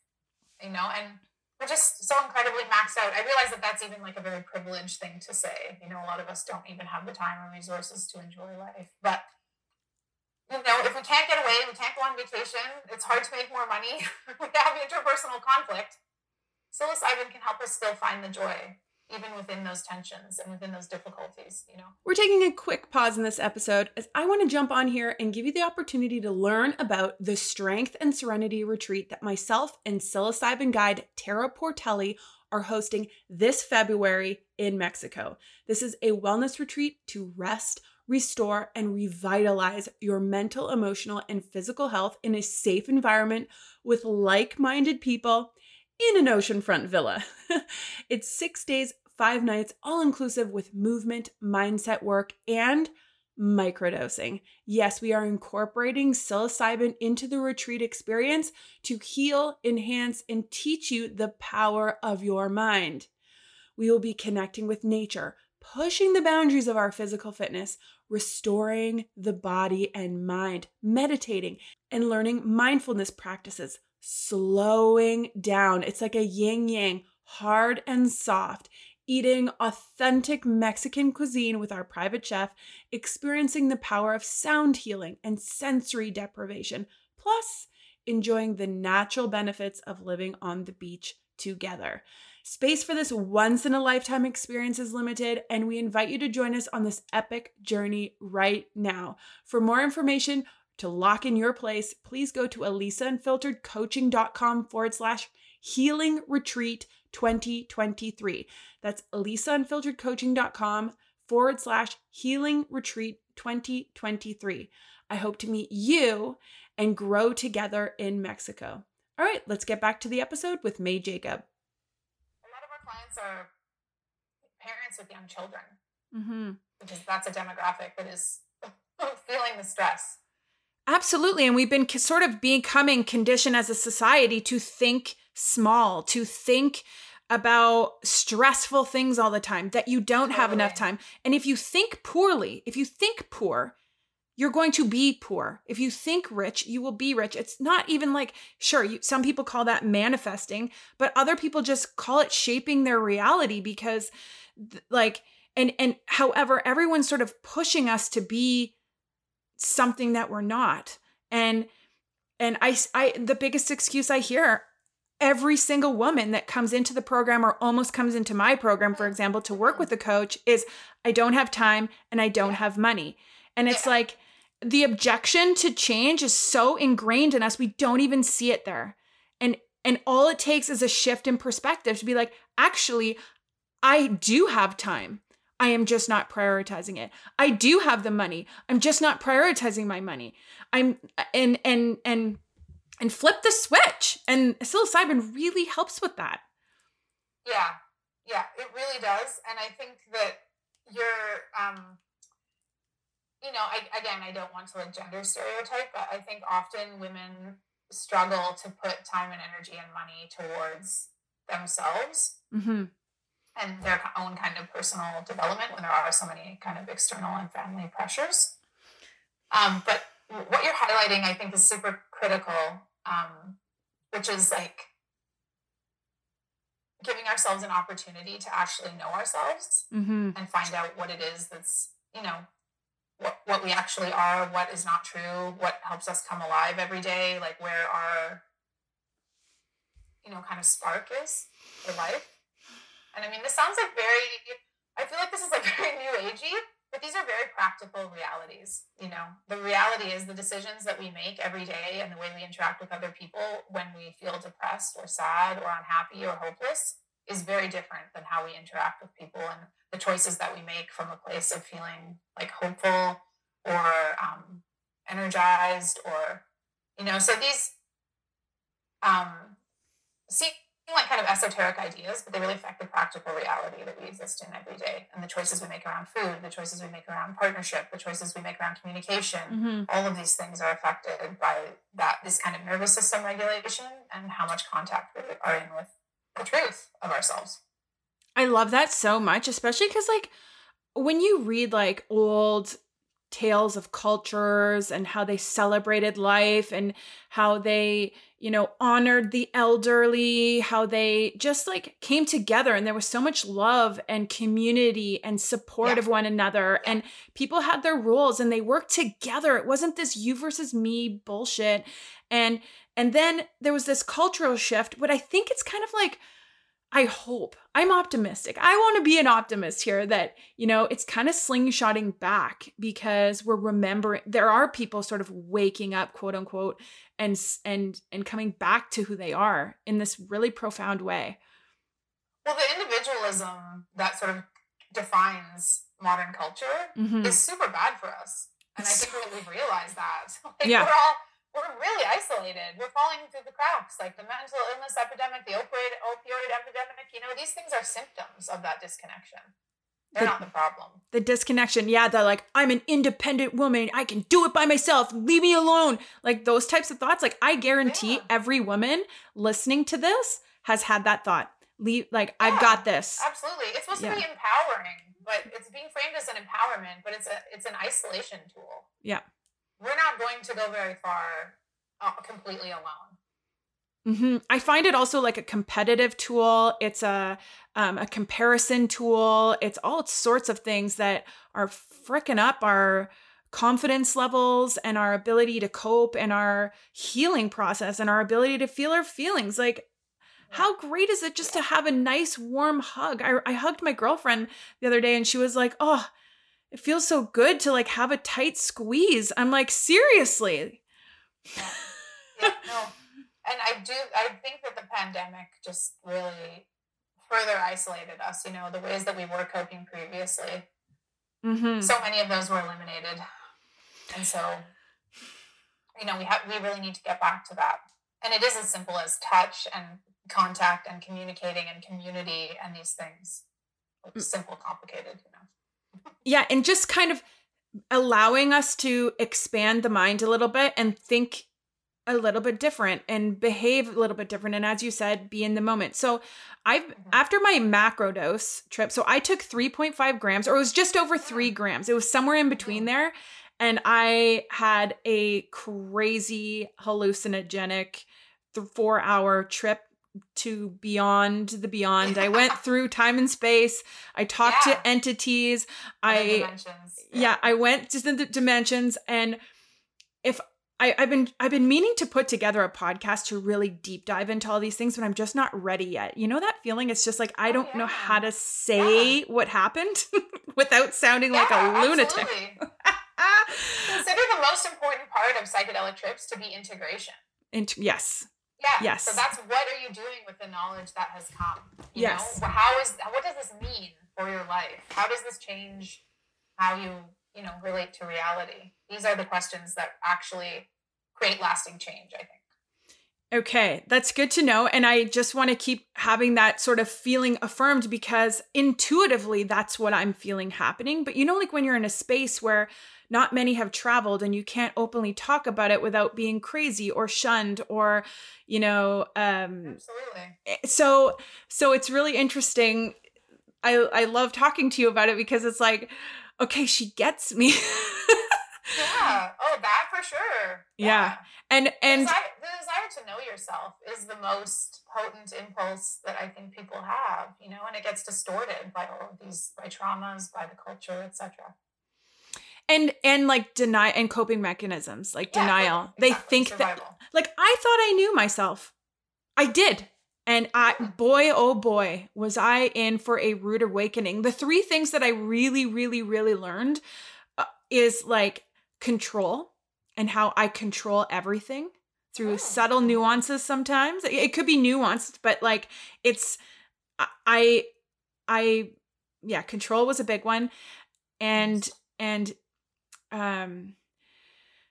you know, and we're just so incredibly maxed out. I realize that that's even like a very privileged thing to say. You know, a lot of us don't even have the time or resources to enjoy life. But, you know, if we can't get away, we can't go on vacation, it's hard to make more money, we have interpersonal conflict. Psilocybin can help us still find the joy even within those tensions and within those difficulties, you know. We're taking a quick pause in this episode as I want to jump on here and give you the opportunity to learn about the Strength and Serenity retreat that myself and psilocybin guide Tara Portelli are hosting this February in Mexico. This is a wellness retreat to rest, restore, and revitalize your mental, emotional, and physical health in a safe environment with like minded people in an oceanfront villa. it's six days, five nights, all inclusive with movement, mindset work, and microdosing. Yes, we are incorporating psilocybin into the retreat experience to heal, enhance, and teach you the power of your mind. We will be connecting with nature, pushing the boundaries of our physical fitness, restoring the body and mind, meditating, and learning mindfulness practices slowing down. It's like a yin yang, hard and soft, eating authentic Mexican cuisine with our private chef, experiencing the power of sound healing and sensory deprivation, plus enjoying the natural benefits of living on the beach together. Space for this once in a lifetime experience is limited, and we invite you to join us on this epic journey right now. For more information, to lock in your place, please go to elisaunfilteredcoaching.com forward slash healing retreat 2023. That's elisaunfilteredcoaching.com forward slash healing retreat 2023. I hope to meet you and grow together in Mexico. All right, let's get back to the episode with May Jacob. A lot of our clients are parents with young children, mm-hmm. because that's a demographic that is feeling the stress. Absolutely. And we've been sort of becoming conditioned as a society to think small, to think about stressful things all the time, that you don't have enough time. And if you think poorly, if you think poor, you're going to be poor. If you think rich, you will be rich. It's not even like, sure, you, some people call that manifesting, but other people just call it shaping their reality because, like, and and however, everyone's sort of pushing us to be something that we're not. And and I I the biggest excuse I hear every single woman that comes into the program or almost comes into my program for mm-hmm. example to work mm-hmm. with a coach is I don't have time and I don't have money. And it's like the objection to change is so ingrained in us we don't even see it there. And and all it takes is a shift in perspective to be like actually I do have time. I am just not prioritizing it. I do have the money. I'm just not prioritizing my money. I'm and and and and flip the switch. And psilocybin really helps with that. Yeah. Yeah, it really does. And I think that you're um you know, I again I don't want to like gender stereotype, but I think often women struggle to put time and energy and money towards themselves. Mm-hmm and their own kind of personal development when there are so many kind of external and family pressures. Um, but what you're highlighting, I think, is super critical, um, which is like giving ourselves an opportunity to actually know ourselves mm-hmm. and find out what it is that's, you know, what, what we actually are, what is not true, what helps us come alive every day, like where our, you know, kind of spark is for life. And I mean, this sounds like very, I feel like this is like very new agey, but these are very practical realities. You know, the reality is the decisions that we make every day and the way we interact with other people when we feel depressed or sad or unhappy or hopeless is very different than how we interact with people and the choices that we make from a place of feeling like hopeful or um, energized or you know so these um see like kind of esoteric ideas, but they really affect the practical reality that we exist in every day and the choices we make around food, the choices we make around partnership, the choices we make around communication. Mm-hmm. All of these things are affected by that this kind of nervous system regulation and how much contact we are in with the truth of ourselves. I love that so much, especially because like when you read like old tales of cultures and how they celebrated life and how they you know, honored the elderly, how they just like came together and there was so much love and community and support yeah. of one another. And people had their roles and they worked together. It wasn't this you versus me bullshit. And and then there was this cultural shift, but I think it's kind of like I hope I'm optimistic. I want to be an optimist here that, you know, it's kind of slingshotting back because we're remembering there are people sort of waking up, quote unquote, and and and coming back to who they are in this really profound way. Well, the individualism that sort of defines modern culture mm-hmm. is super bad for us. And I think we've realized that. Like yeah. we're all we're really isolated. We're falling through the cracks, like the mental illness epidemic, the opioid opioid epidemic. You know, these things are symptoms of that disconnection. They're the, not the problem. The disconnection, yeah. They're like, I'm an independent woman. I can do it by myself. Leave me alone. Like those types of thoughts. Like I guarantee yeah. every woman listening to this has had that thought. Leave. Like yeah, I've got this. Absolutely. It's supposed yeah. to be empowering, but it's being framed as an empowerment, but it's a it's an isolation tool. Yeah we're not going to go very far uh, completely alone. Mm-hmm. I find it also like a competitive tool. It's a um, a comparison tool. It's all sorts of things that are fricking up our confidence levels and our ability to cope and our healing process and our ability to feel our feelings. Like, how great is it just to have a nice warm hug? I, I hugged my girlfriend the other day and she was like, "Oh, it feels so good to like have a tight squeeze. I'm like, seriously. Yeah. yeah, no. And I do I think that the pandemic just really further isolated us, you know, the ways that we were coping previously mm-hmm. so many of those were eliminated. And so, you know, we have we really need to get back to that. And it is as simple as touch and contact and communicating and community and these things. It's mm. simple, complicated, you know. Yeah, and just kind of allowing us to expand the mind a little bit and think a little bit different and behave a little bit different and as you said be in the moment. So i've mm-hmm. after my macro dose trip so i took 3.5 grams or it was just over 3 grams. It was somewhere in between there and i had a crazy hallucinogenic th- four hour trip to beyond the beyond. I went through time and space. I talked yeah. to entities. I yeah. yeah. I went to the dimensions and if I, have been I've been meaning to put together a podcast to really deep dive into all these things, but I'm just not ready yet. You know that feeling? It's just like I oh, don't oh, yeah. know how to say what happened without sounding like a lunatic. Consider the most important part of psychedelic trips to be integration. Int- yes. Yeah. Yes. So that's what are you doing with the knowledge that has come? You yes. Know? How is what does this mean for your life? How does this change how you you know relate to reality? These are the questions that actually create lasting change. I think. Okay, that's good to know. And I just want to keep having that sort of feeling affirmed because intuitively that's what I'm feeling happening. But you know, like when you're in a space where not many have traveled and you can't openly talk about it without being crazy or shunned or you know um absolutely. eh, so so it's really interesting. I i love talking to you about it because it's like okay she gets me. Yeah. Oh that for sure. Yeah, yeah. and and the desire, the desire to know yourself is the most potent impulse that i think people have you know and it gets distorted by all of these by traumas by the culture etc and and like deny and coping mechanisms like yeah, denial exactly. they think Survival. that like i thought i knew myself i did and i boy oh boy was i in for a rude awakening the three things that i really really really learned uh, is like control and how i control everything through oh. subtle nuances sometimes it could be nuanced but like it's i i yeah control was a big one and and um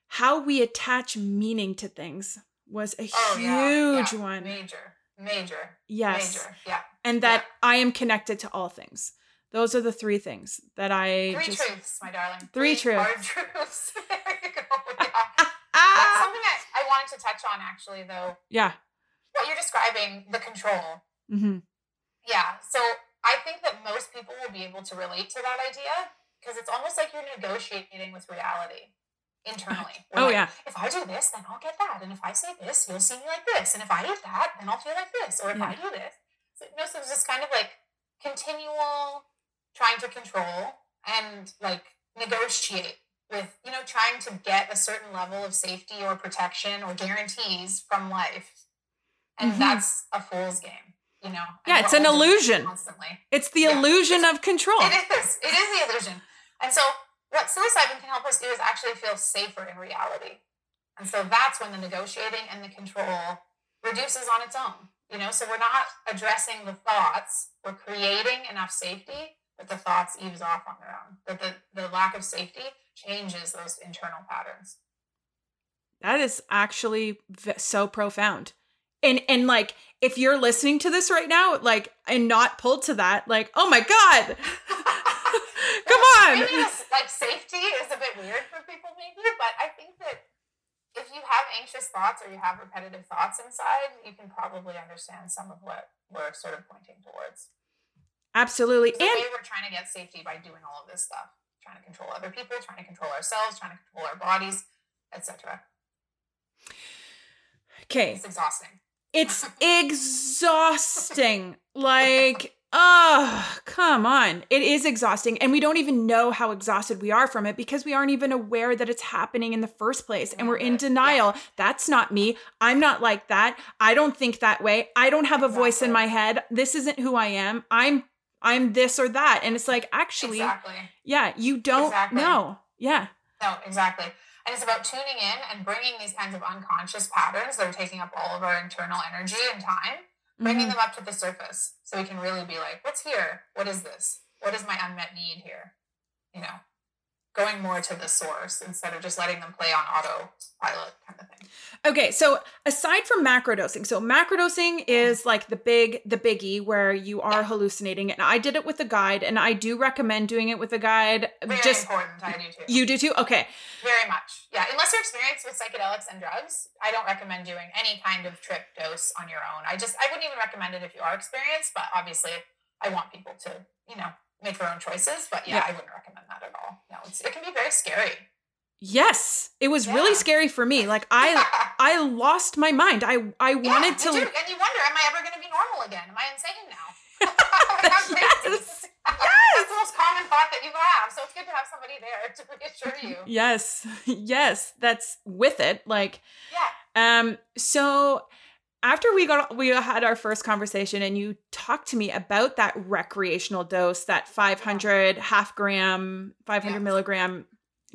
how we attach meaning to things was a oh, huge yeah, yeah. one. Major, major. Yes. Major. Yeah. And that yeah. I am connected to all things. Those are the three things that I three just, truths, my darling. Three, three truths. Hard truths. there you go. That's something I, I wanted to touch on actually though. Yeah. What you're describing, the control. Mm-hmm. Yeah. So I think that most people will be able to relate to that idea because it's almost like you're negotiating with reality internally. oh like, yeah. If I do this, then I'll get that, and if I say this, you'll see me like this, and if I eat that, then I'll feel like this, or if yeah. I do this, so, you know, so it's just kind of like continual trying to control and like negotiate with you know trying to get a certain level of safety or protection or guarantees from life. And mm-hmm. that's a fool's game you know yeah it's an illusion. constantly. It's the yeah, illusion of control. It is. It is the illusion and so what psilocybin can help us do is actually feel safer in reality. And so that's when the negotiating and the control reduces on its own. You know, so we're not addressing the thoughts, we're creating enough safety that the thoughts ease off on their own. That the, the lack of safety changes those internal patterns. That is actually so profound. And and like if you're listening to this right now, like and not pulled to that, like, oh my God. On. like safety is a bit weird for people, maybe, but I think that if you have anxious thoughts or you have repetitive thoughts inside, you can probably understand some of what we're sort of pointing towards. Absolutely. So and we're trying to get safety by doing all of this stuff, trying to control other people, trying to control ourselves, trying to control our bodies, etc. Okay. It's exhausting. It's exhausting. like Oh, come on. It is exhausting. And we don't even know how exhausted we are from it because we aren't even aware that it's happening in the first place. And we're in denial. That's not me. I'm not like that. I don't think that way. I don't have a exactly. voice in my head. This isn't who I am. I'm I'm this or that. And it's like actually exactly. yeah, you don't exactly. know. Yeah. No, exactly. And it's about tuning in and bringing these kinds of unconscious patterns that are taking up all of our internal energy and time bringing mm-hmm. them up to the surface so we can really be like, what's here? What is this? What is my unmet need here? you know, going more to the source instead of just letting them play on autopilot kind of thing. Okay, so aside from macrodosing, so macrodosing is like the big the biggie where you are yeah. hallucinating and I did it with a guide and I do recommend doing it with a guide. Very just important, I do too. You do too? Okay. Very much. Yeah, unless you're experienced with psychedelics and drugs, I don't recommend doing any kind of trip dose on your own. I just I wouldn't even recommend it if you are experienced, but obviously I want people to, you know, make their own choices. But yeah, yeah. I wouldn't recommend that at all. No, it can be very scary. Yes, it was yeah. really scary for me. Like I, I lost my mind. I, I wanted to. And you wonder, am I ever going to be normal again? Am I insane now? yes. yes. That's the most common thought that you have. So it's good to have somebody there to reassure you. Yes. Yes. That's with it. Like, yeah. Um, so after we got we had our first conversation and you talked to me about that recreational dose that 500 half gram 500 yeah. milligram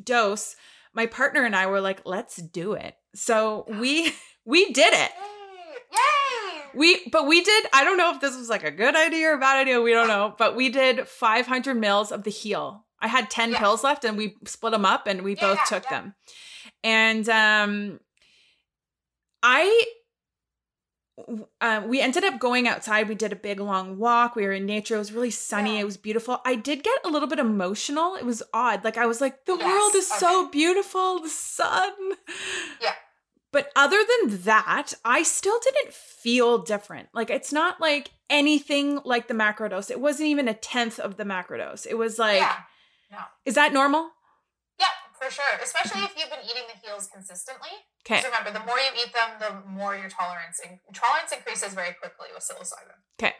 dose my partner and i were like let's do it. So we we did it. We but we did i don't know if this was like a good idea or a bad idea we don't know but we did 500 mils of the heal i had 10 yeah. pills left and we split them up and we yeah, both took them. And um i uh, we ended up going outside. We did a big long walk. We were in nature. It was really sunny. Yeah. It was beautiful. I did get a little bit emotional. It was odd. Like I was like, the yes. world is okay. so beautiful. The sun. Yeah. But other than that, I still didn't feel different. Like it's not like anything like the macrodose. It wasn't even a tenth of the macrodose. It was like, yeah. no. Is that normal? For sure. Especially if you've been eating the Heals consistently. Okay. remember, the more you eat them, the more your tolerance in- tolerance increases very quickly with psilocybin. Okay.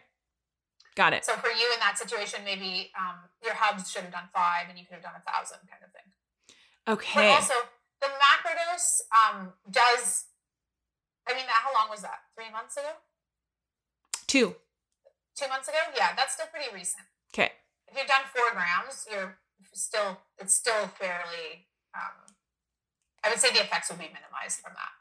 Got it. So for you in that situation, maybe um, your hubs should have done five, and you could have done a thousand, kind of thing. Okay. But also, the macrodose um, does. I mean, how long was that? Three months ago. Two. Two months ago. Yeah, that's still pretty recent. Okay. If you've done four grams, you're still. It's still fairly. Um, I would say the effects will be minimized from that.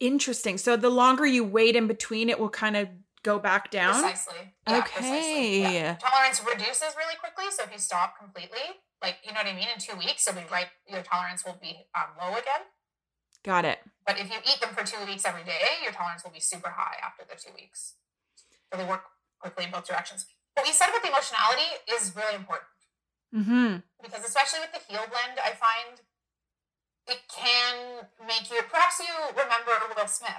Interesting. So the longer you wait in between, it will kind of go back down. Precisely. Yeah, okay. Precisely. Yeah. Tolerance reduces really quickly. So if you stop completely, like you know what I mean, in two weeks, you'll be right. Your tolerance will be um, low again. Got it. But if you eat them for two weeks every day, your tolerance will be super high after the two weeks. So they work quickly in both directions. What we said about the emotionality is really important. Mm-hmm. Because especially with the Heal blend, I find it can make you perhaps you remember Will Smith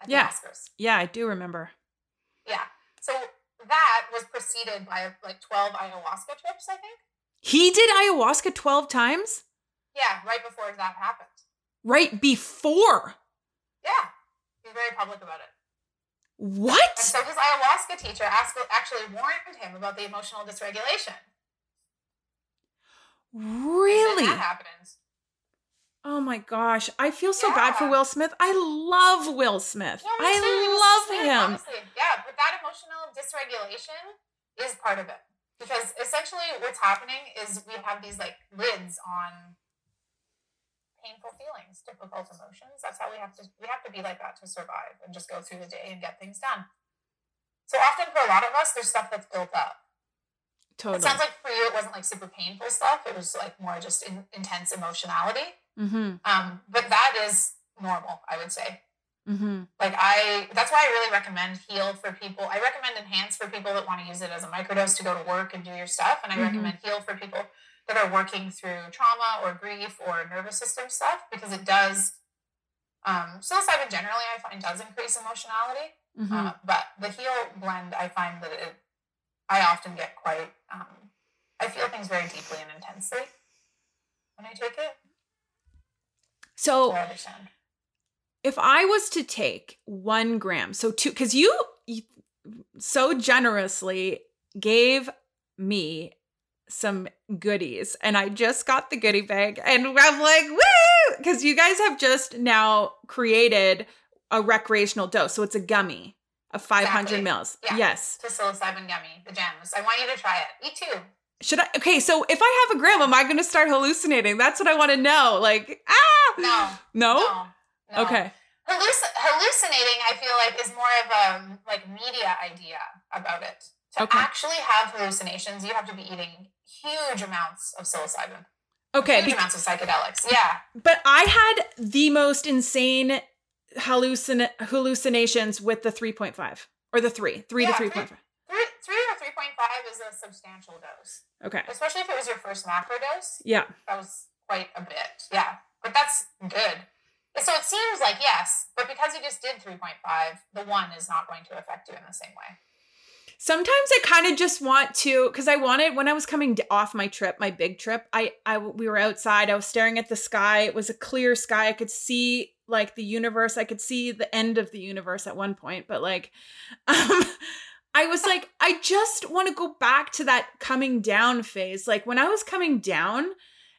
at yeah. the Oscars. Yeah, I do remember. Yeah. So that was preceded by like 12 ayahuasca trips, I think. He did ayahuasca 12 times? Yeah, right before that happened. Right before? Yeah. He's very public about it. What? And so his ayahuasca teacher actually warned him about the emotional dysregulation. Really? that happens. Oh my gosh, I feel so yeah. bad for Will Smith. I love Will Smith. I love him. Honestly. Yeah, but that emotional dysregulation is part of it. Because essentially what's happening is we have these like lids on painful feelings, difficult emotions. That's how we have to we have to be like that to survive and just go through the day and get things done. So often for a lot of us, there's stuff that's built up. Totally. It sounds like for you, it wasn't like super painful stuff. It was like more just in, intense emotionality. Mm-hmm. Um, but that is normal, I would say. Mm-hmm. Like I, that's why I really recommend Heal for people. I recommend Enhance for people that want to use it as a microdose to go to work and do your stuff, and I mm-hmm. recommend Heal for people that are working through trauma or grief or nervous system stuff because it does. Um, psilocybin generally, I find does increase emotionality, mm-hmm. uh, but the Heal blend, I find that it, I often get quite. Um, I feel things very deeply and intensely when I take it. So, I if I was to take one gram, so two, because you, you so generously gave me some goodies and I just got the goodie bag and I'm like, woo! Because you guys have just now created a recreational dose. So it's a gummy of 500 exactly. mils. Yeah. Yes. A psilocybin gummy, the gems. I want you to try it. Me too. Should I? Okay, so if I have a gram, am I going to start hallucinating? That's what I want to know. Like, ah, no, no, no, no. okay. Halluc- hallucinating, I feel like, is more of a like media idea about it. To okay. actually have hallucinations, you have to be eating huge amounts of psilocybin. Okay. Huge be- amounts of psychedelics. Yeah. But I had the most insane hallucin- hallucinations with the 3.5 or the 3, 3 yeah, to 3.5. 3, 3 or 3.5 is a substantial dose. Okay. Especially if it was your first macro dose. Yeah. That was quite a bit. Yeah. But that's good. So it seems like yes, but because you just did 3.5, the one is not going to affect you in the same way. Sometimes I kind of just want to cuz I wanted when I was coming off my trip, my big trip, I I we were outside, I was staring at the sky. It was a clear sky. I could see like the universe. I could see the end of the universe at one point, but like um I was like I just want to go back to that coming down phase. Like when I was coming down,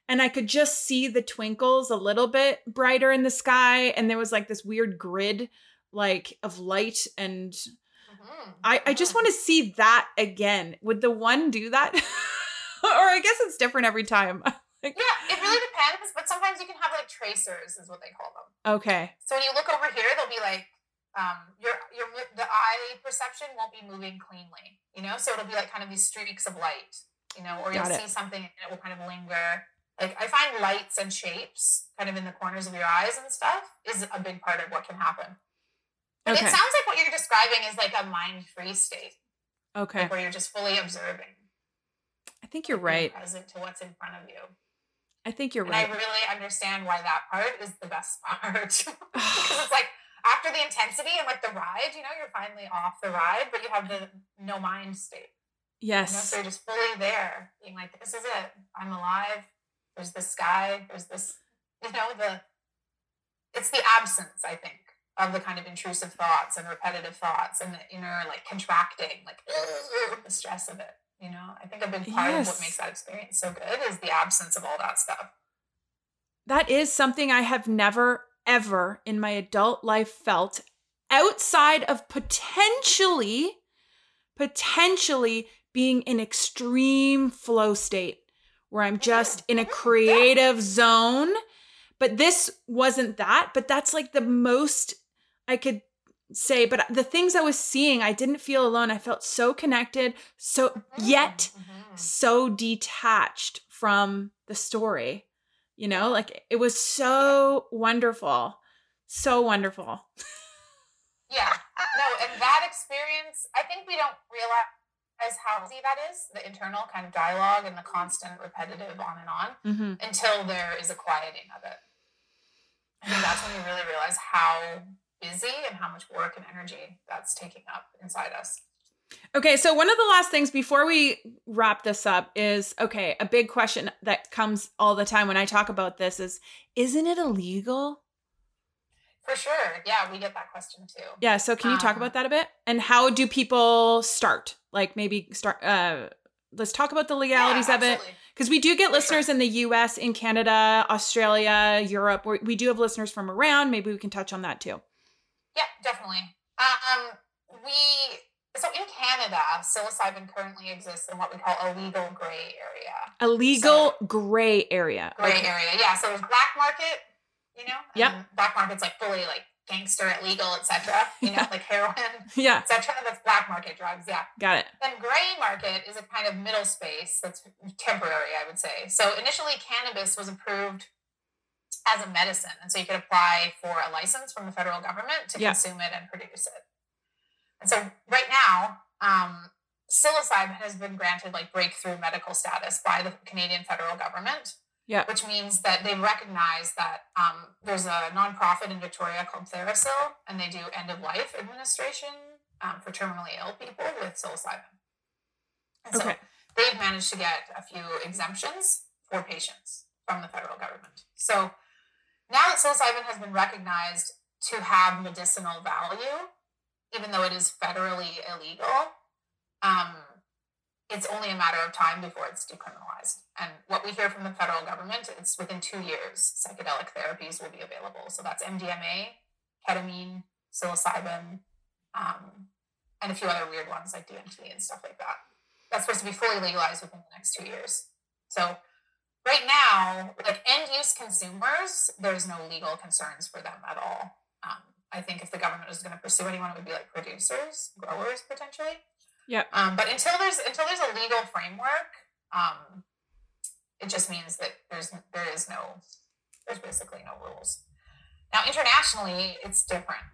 and I could just see the twinkles a little bit brighter in the sky and there was like this weird grid like of light and mm-hmm. I, I just mm-hmm. want to see that again. Would the one do that? or I guess it's different every time. yeah, it really depends, but sometimes you can have like tracers is what they call them. Okay. So when you look over here, they'll be like um, your your the eye perception won't be moving cleanly, you know. So it'll be like kind of these streaks of light, you know, or Got you'll it. see something and it will kind of linger like I find lights and shapes kind of in the corners of your eyes and stuff is a big part of what can happen. But okay. it sounds like what you're describing is like a mind-free state. Okay. Like where you're just fully observing. I think you're right. Present to what's in front of you. I think you're and right. I really understand why that part is the best part. because it's like after the intensity and like the ride, you know, you're finally off the ride, but you have the no mind state. Yes. You know, so you're just fully there, being like, this is it. I'm alive there's the sky there's this you know the it's the absence i think of the kind of intrusive thoughts and repetitive thoughts and the inner like contracting like the stress of it you know? I think a big part yes. of what makes that experience so good is the absence of all that stuff. That is something i have never ever in my adult life felt outside of potentially potentially being in extreme flow state where I'm mm-hmm. just in a mm-hmm. creative zone. But this wasn't that, but that's like the most I could say. But the things I was seeing, I didn't feel alone. I felt so connected, so mm-hmm, yet mm-hmm. so detached from the story. You know, like it was so wonderful. So wonderful. yeah. No, and that experience, I think we don't realize as how easy that is, the internal kind of dialogue and the constant repetitive on and on mm-hmm. until there is a quieting of it. I think that's when you really realize how busy and how much work and energy that's taking up inside us. Okay, so one of the last things before we wrap this up is okay, a big question that comes all the time when I talk about this is isn't it illegal? For sure. Yeah, we get that question too. Yeah, so can you um, talk about that a bit? And how do people start? Like maybe start uh let's talk about the legalities yeah, of it because we do get For listeners sure. in the US, in Canada, Australia, Europe. we we do have listeners from around. Maybe we can touch on that too. Yeah, definitely. Um we so in Canada, psilocybin currently exists in what we call a legal gray area. A legal so, gray area. Gray okay. area, yeah. So there's black market, you know? Yeah. Black market's like fully like gangster, illegal, etc. You know, like heroin, yeah, etc. That's black market drugs. Yeah, got it. Then gray market is a kind of middle space that's temporary, I would say. So initially, cannabis was approved as a medicine, and so you could apply for a license from the federal government to yeah. consume it and produce it. And so right now, um, psilocybin has been granted like breakthrough medical status by the Canadian federal government. Yeah. Which means that they recognize that um, there's a nonprofit in Victoria called TheraPsil, and they do end of life administration um, for terminally ill people with psilocybin. And okay. so they've managed to get a few exemptions for patients from the federal government. So now that psilocybin has been recognized to have medicinal value, even though it is federally illegal, um, it's only a matter of time before it's decriminalized. And what we hear from the federal government, it's within two years, psychedelic therapies will be available. So that's MDMA, ketamine, psilocybin, um, and a few other weird ones like DMT and stuff like that. That's supposed to be fully legalized within the next two years. So right now, like end use consumers, there's no legal concerns for them at all. Um, I think if the government was going to pursue anyone, it would be like producers, growers potentially. Yeah. Um, but until there's until there's a legal framework, um, it just means that there's there is no there's basically no rules. Now internationally, it's different.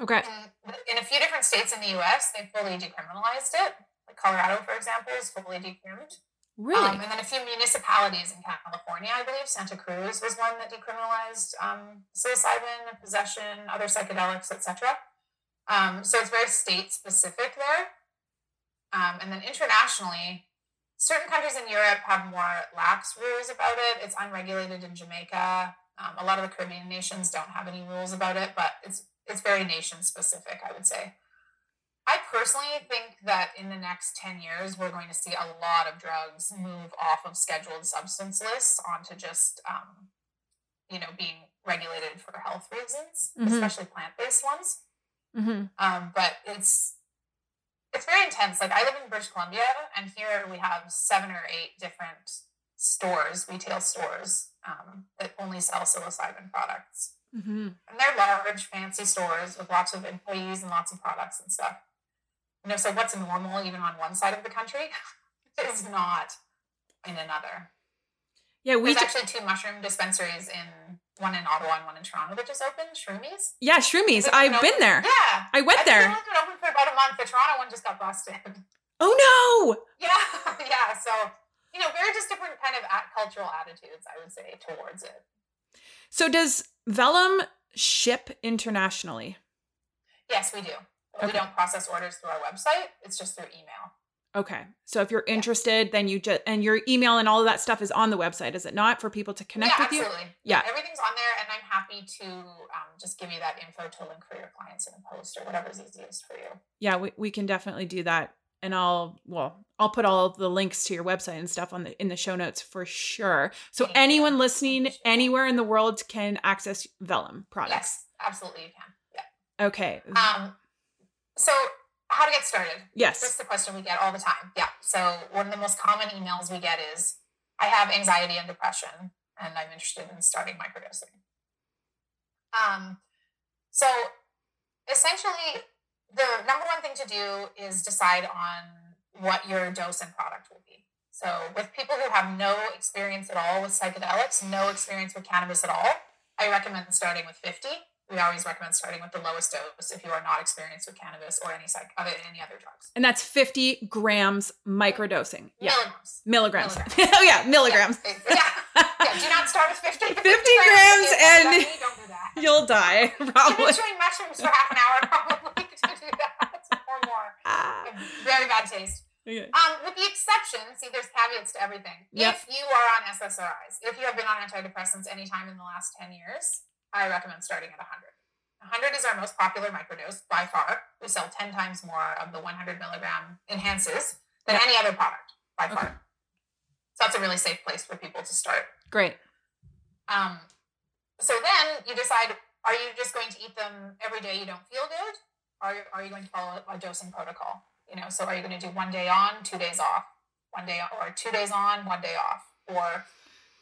Okay. In, in a few different states in the U.S., they fully decriminalized it. Like Colorado, for example, is fully decriminalized. Really? Um, and then a few municipalities in California, I believe Santa Cruz was one that decriminalized um, psilocybin, possession, other psychedelics, etc. Um, so it's very state specific there. Um, and then internationally, certain countries in Europe have more lax rules about it. It's unregulated in Jamaica. Um, a lot of the Caribbean nations don't have any rules about it, but it's it's very nation specific, I would say. I personally think that in the next 10 years, we're going to see a lot of drugs move off of scheduled substance lists onto just, um, you know, being regulated for health reasons, mm-hmm. especially plant based ones. Mm-hmm. Um, but it's, it's very intense. Like I live in British Columbia, and here we have seven or eight different stores, retail stores, um, that only sell psilocybin products. Mm-hmm. And they're large, fancy stores with lots of employees and lots of products and stuff. You know, so what's normal even on one side of the country is not in another. Yeah, we There's actually two mushroom dispensaries in one in Ottawa and one in Toronto that just opened. Shroomies. Yeah, Shroomies. I've been, been there. Yeah, I went I there. It's been open for about a month. The Toronto one just got busted. Oh no! Yeah, yeah. So you know, very just different kind of at cultural attitudes, I would say, towards it. So does Vellum ship internationally? Yes, we do. Okay. We don't process orders through our website. It's just through email. Okay. So if you're interested, yeah. then you just and your email and all of that stuff is on the website, is it not? For people to connect yeah, with absolutely. you? Yeah. Everything's on there and I'm happy to um, just give you that info to link for your clients in a post or whatever's easiest for you. Yeah, we, we can definitely do that. And I'll well, I'll put all the links to your website and stuff on the in the show notes for sure. So Thank anyone you. listening anywhere in the world can access Vellum products. Yes, absolutely you can. Yeah. Okay. Um so, how to get started? Yes. That's the question we get all the time. Yeah. So, one of the most common emails we get is I have anxiety and depression, and I'm interested in starting microdosing. Um, so, essentially, the number one thing to do is decide on what your dose and product will be. So, with people who have no experience at all with psychedelics, no experience with cannabis at all, I recommend starting with 50 we always recommend starting with the lowest dose if you are not experienced with cannabis or any psych other any other drugs. And that's 50 grams microdosing. Yeah. Milligrams. Milligrams. oh yeah, milligrams. Yeah. yeah. yeah. Do not start with 50. 50, 50 grams, and do you'll die. Probably. Chewing mushrooms for half an hour, probably to do that or more. Ah. Very bad taste. Okay. Um, with the exception, see, there's caveats to everything. Yep. If you are on SSRIs, if you have been on antidepressants anytime in the last 10 years, I recommend starting at 100. 100 is our most popular microdose by far. We sell 10 times more of the 100 milligram enhances than any other product by far. Okay. So that's a really safe place for people to start. Great. Um, so then you decide are you just going to eat them every day you don't feel good? Or are you going to follow a dosing protocol? You know, so are you going to do one day on, two days off, one day or two days on, one day off, or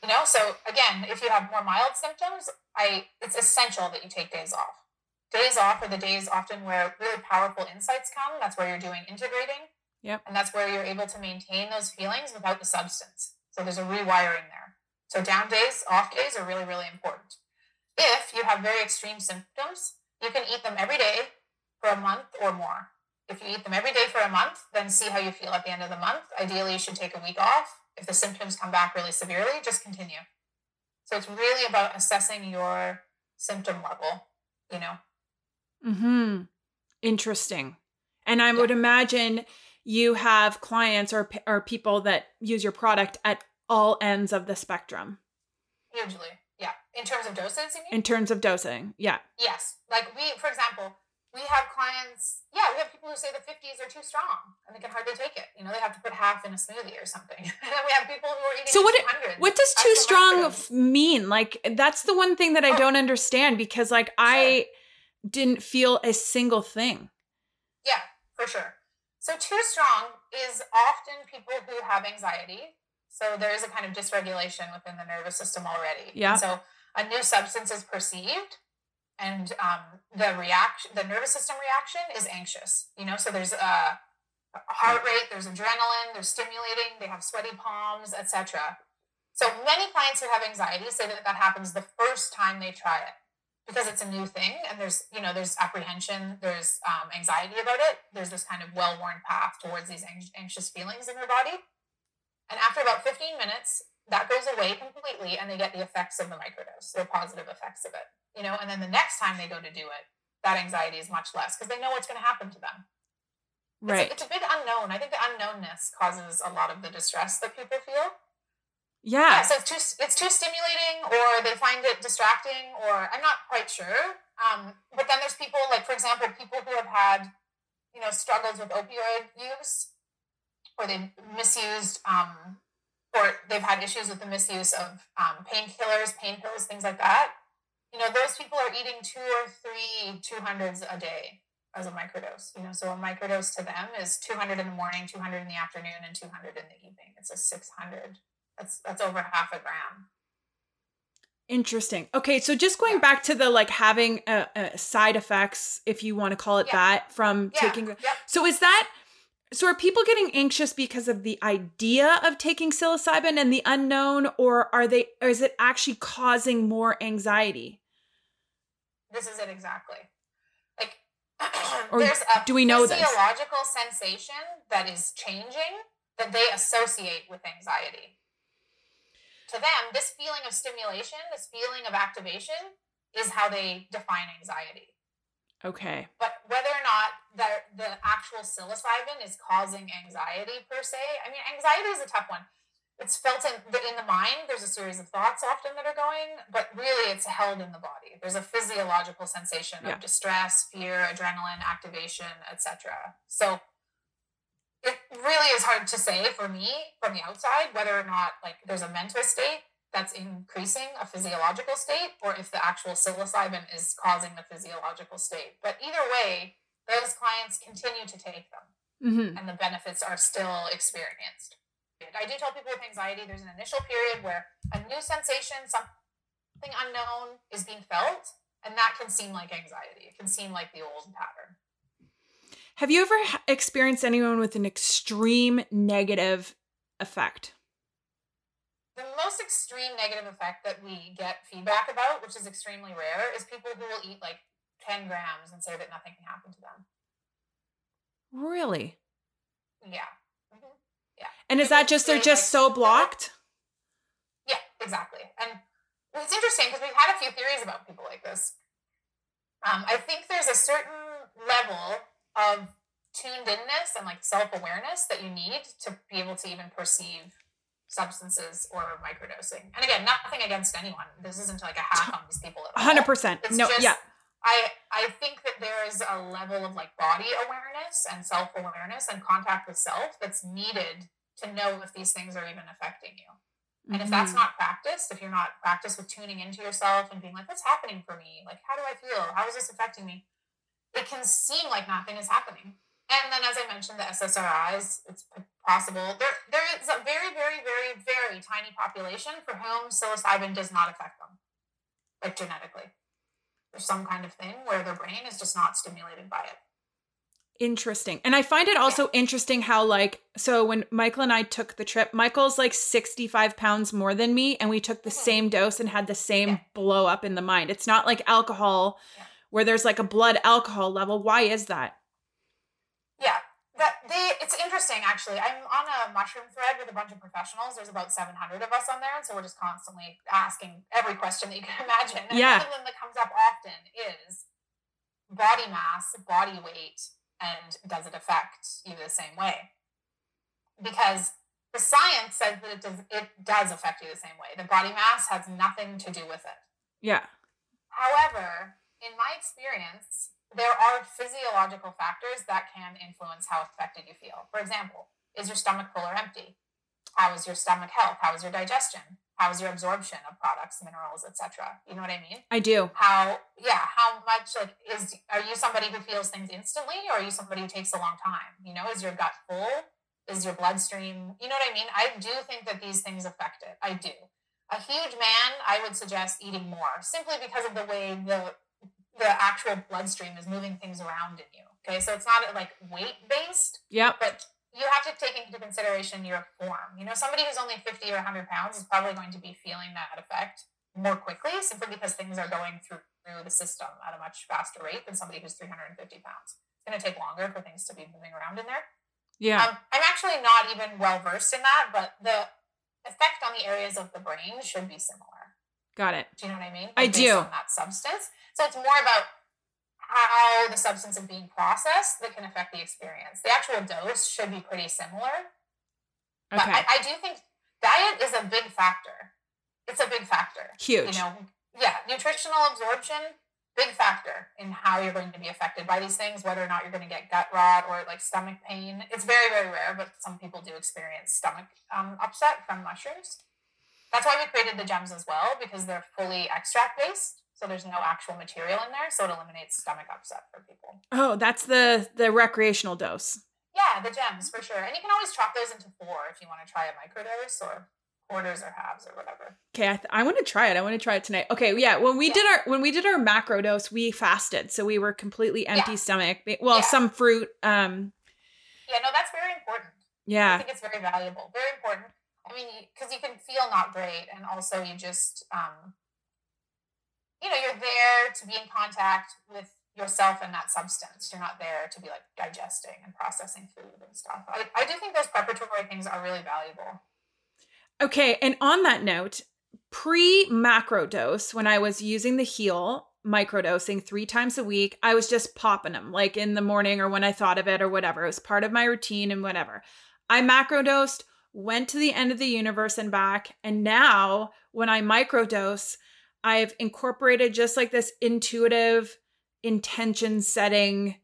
you know, so again, if you have more mild symptoms, I it's essential that you take days off. Days off are the days often where really powerful insights come. That's where you're doing integrating. Yep. And that's where you're able to maintain those feelings without the substance. So there's a rewiring there. So down days, off days are really, really important. If you have very extreme symptoms, you can eat them every day for a month or more. If you eat them every day for a month, then see how you feel at the end of the month. Ideally, you should take a week off if the symptoms come back really severely, just continue. So it's really about assessing your symptom level, you know. Mhm. Interesting. And I yeah. would imagine you have clients or or people that use your product at all ends of the spectrum. Usually. Yeah. In terms of doses, you mean? In terms of dosing. Yeah. Yes. Like we for example, we have clients, yeah, we have people who say the 50s are too strong and they can hardly take it. You know, they have to put half in a smoothie or something. and then we have people who are eating so what, what does too strong mean? Like, that's the one thing that I oh. don't understand because, like, sure. I didn't feel a single thing. Yeah, for sure. So, too strong is often people who have anxiety. So, there is a kind of dysregulation within the nervous system already. Yeah. And so, a new substance is perceived and um, the reaction the nervous system reaction is anxious you know? So there's a heart rate, there's adrenaline, there's stimulating, they have sweaty palms, etc. So many clients who have anxiety say that that happens the first time they try it because it's a new thing and there's you know there's apprehension there's um, anxiety about it. There's this kind of well-worn path towards these anxious feelings in their body. And after about 15 minutes that goes away completely and they get the effects of the microdose the positive effects of it you know and then the next time they go to do it that anxiety is much less because they know what's going to happen to them right it's a, it's a big unknown i think the unknownness causes a lot of the distress that people feel yeah. yeah. So it's too it's too stimulating, or they find it distracting, or I'm not quite sure. Um, but then there's people like, for example, people who have had, you know, struggles with opioid use, or they've misused, um, or they've had issues with the misuse of um, painkillers, pain pills, things like that. You know, those people are eating two or three two hundreds a day as a microdose. You know, so a microdose to them is 200 in the morning, 200 in the afternoon, and 200 in the evening. It's a 600 that's that's over half a gram. Interesting. Okay, so just going yeah. back to the like having a, a, side effects, if you want to call it yeah. that, from yeah. taking. Yep. So is that so? Are people getting anxious because of the idea of taking psilocybin and the unknown, or are they? Or is it actually causing more anxiety? This is it exactly. Like there's a do we know physiological this? sensation that is changing that they associate with anxiety to them, this feeling of stimulation, this feeling of activation is how they define anxiety. Okay. But whether or not the the actual psilocybin is causing anxiety per se, I mean, anxiety is a tough one. It's felt in the, in the mind. There's a series of thoughts often that are going, but really it's held in the body. There's a physiological sensation yeah. of distress, fear, adrenaline, activation, etc. So it really is hard to say for me from the outside whether or not like there's a mental state that's increasing a physiological state or if the actual psilocybin is causing the physiological state. But either way, those clients continue to take them mm-hmm. and the benefits are still experienced. I do tell people with anxiety there's an initial period where a new sensation, something unknown is being felt, and that can seem like anxiety. It can seem like the old pattern. Have you ever experienced anyone with an extreme negative effect? The most extreme negative effect that we get feedback about, which is extremely rare, is people who will eat like 10 grams and say that nothing can happen to them. Really? Yeah. Mm-hmm. Yeah. And is that just they're just like, so blocked? Yeah, exactly. And it's interesting because we've had a few theories about people like this. Um, I think there's a certain level of tuned inness and like self awareness that you need to be able to even perceive substances or microdosing. And again, nothing against anyone. This isn't like a hack on these people. Hundred percent. No, just, yeah. I I think that there is a level of like body awareness and self awareness and contact with self that's needed to know if these things are even affecting you. And mm-hmm. if that's not practiced, if you're not practiced with tuning into yourself and being like, what's happening for me? Like, how do I feel? How is this affecting me? it can seem like nothing is happening. And then, as I mentioned, the SSRIs, it's possible. There, there is a very, very, very, very tiny population for whom psilocybin does not affect them, like genetically. There's some kind of thing where their brain is just not stimulated by it. Interesting. And I find it also yeah. interesting how, like, so when Michael and I took the trip, Michael's like 65 pounds more than me, and we took the mm-hmm. same dose and had the same yeah. blow up in the mind. It's not like alcohol. Yeah where there's like a blood alcohol level. Why is that? Yeah, that they it's interesting actually. I'm on a mushroom thread with a bunch of professionals. There's about 700 of us on there, and so we're just constantly asking every question that you can imagine. And yeah. one of them that comes up often is body mass, body weight, and does it affect you the same way? Because the science says that it does it does affect you the same way. The body mass has nothing to do with it. Yeah. However, in my experience, there are physiological factors that can influence how affected you feel. For example, is your stomach full or empty? How is your stomach health? How is your digestion? How is your absorption of products, minerals, etc.? You know what I mean? I do. How yeah, how much like is are you somebody who feels things instantly or are you somebody who takes a long time? You know, is your gut full? Is your bloodstream, you know what I mean? I do think that these things affect it. I do. A huge man, I would suggest eating more simply because of the way the the actual bloodstream is moving things around in you. Okay, so it's not like weight based. Yep. But you have to take into consideration your form. You know, somebody who's only 50 or 100 pounds is probably going to be feeling that effect more quickly simply because things are going through, through the system at a much faster rate than somebody who's 350 pounds. It's going to take longer for things to be moving around in there. Yeah. Um, I'm actually not even well versed in that, but the effect on the areas of the brain should be similar. Got it. Do you know what I mean? Like I do. that substance. So it's more about how the substance is being processed that can affect the experience. The actual dose should be pretty similar. Okay. But I, I do think diet is a big factor. It's a big factor. Huge. You know, yeah, nutritional absorption, big factor in how you're going to be affected by these things, whether or not you're going to get gut rot or like stomach pain. It's very, very rare, but some people do experience stomach um, upset from mushrooms. That's why we created the gems as well, because they're fully extract based. So there's no actual material in there, so it eliminates stomach upset for people. Oh, that's the the recreational dose. Yeah, the gems for sure, and you can always chop those into four if you want to try a microdose or quarters or halves or whatever. Okay, I, th- I want to try it. I want to try it tonight. Okay, yeah. When we yeah. did our when we did our macro dose, we fasted, so we were completely empty yeah. stomach. Well, yeah. some fruit. Um. Yeah, no, that's very important. Yeah, I think it's very valuable, very important. I mean, because you can feel not great, and also you just um, you know, you're there to be in contact with yourself and that substance. You're not there to be like digesting and processing food and stuff. I, I do think those preparatory things are really valuable. Okay. And on that note, pre macro dose, when I was using the Heal microdosing three times a week, I was just popping them like in the morning or when I thought of it or whatever. It was part of my routine and whatever. I macrodosed, went to the end of the universe and back. And now when I microdose, I've incorporated just like this intuitive intention setting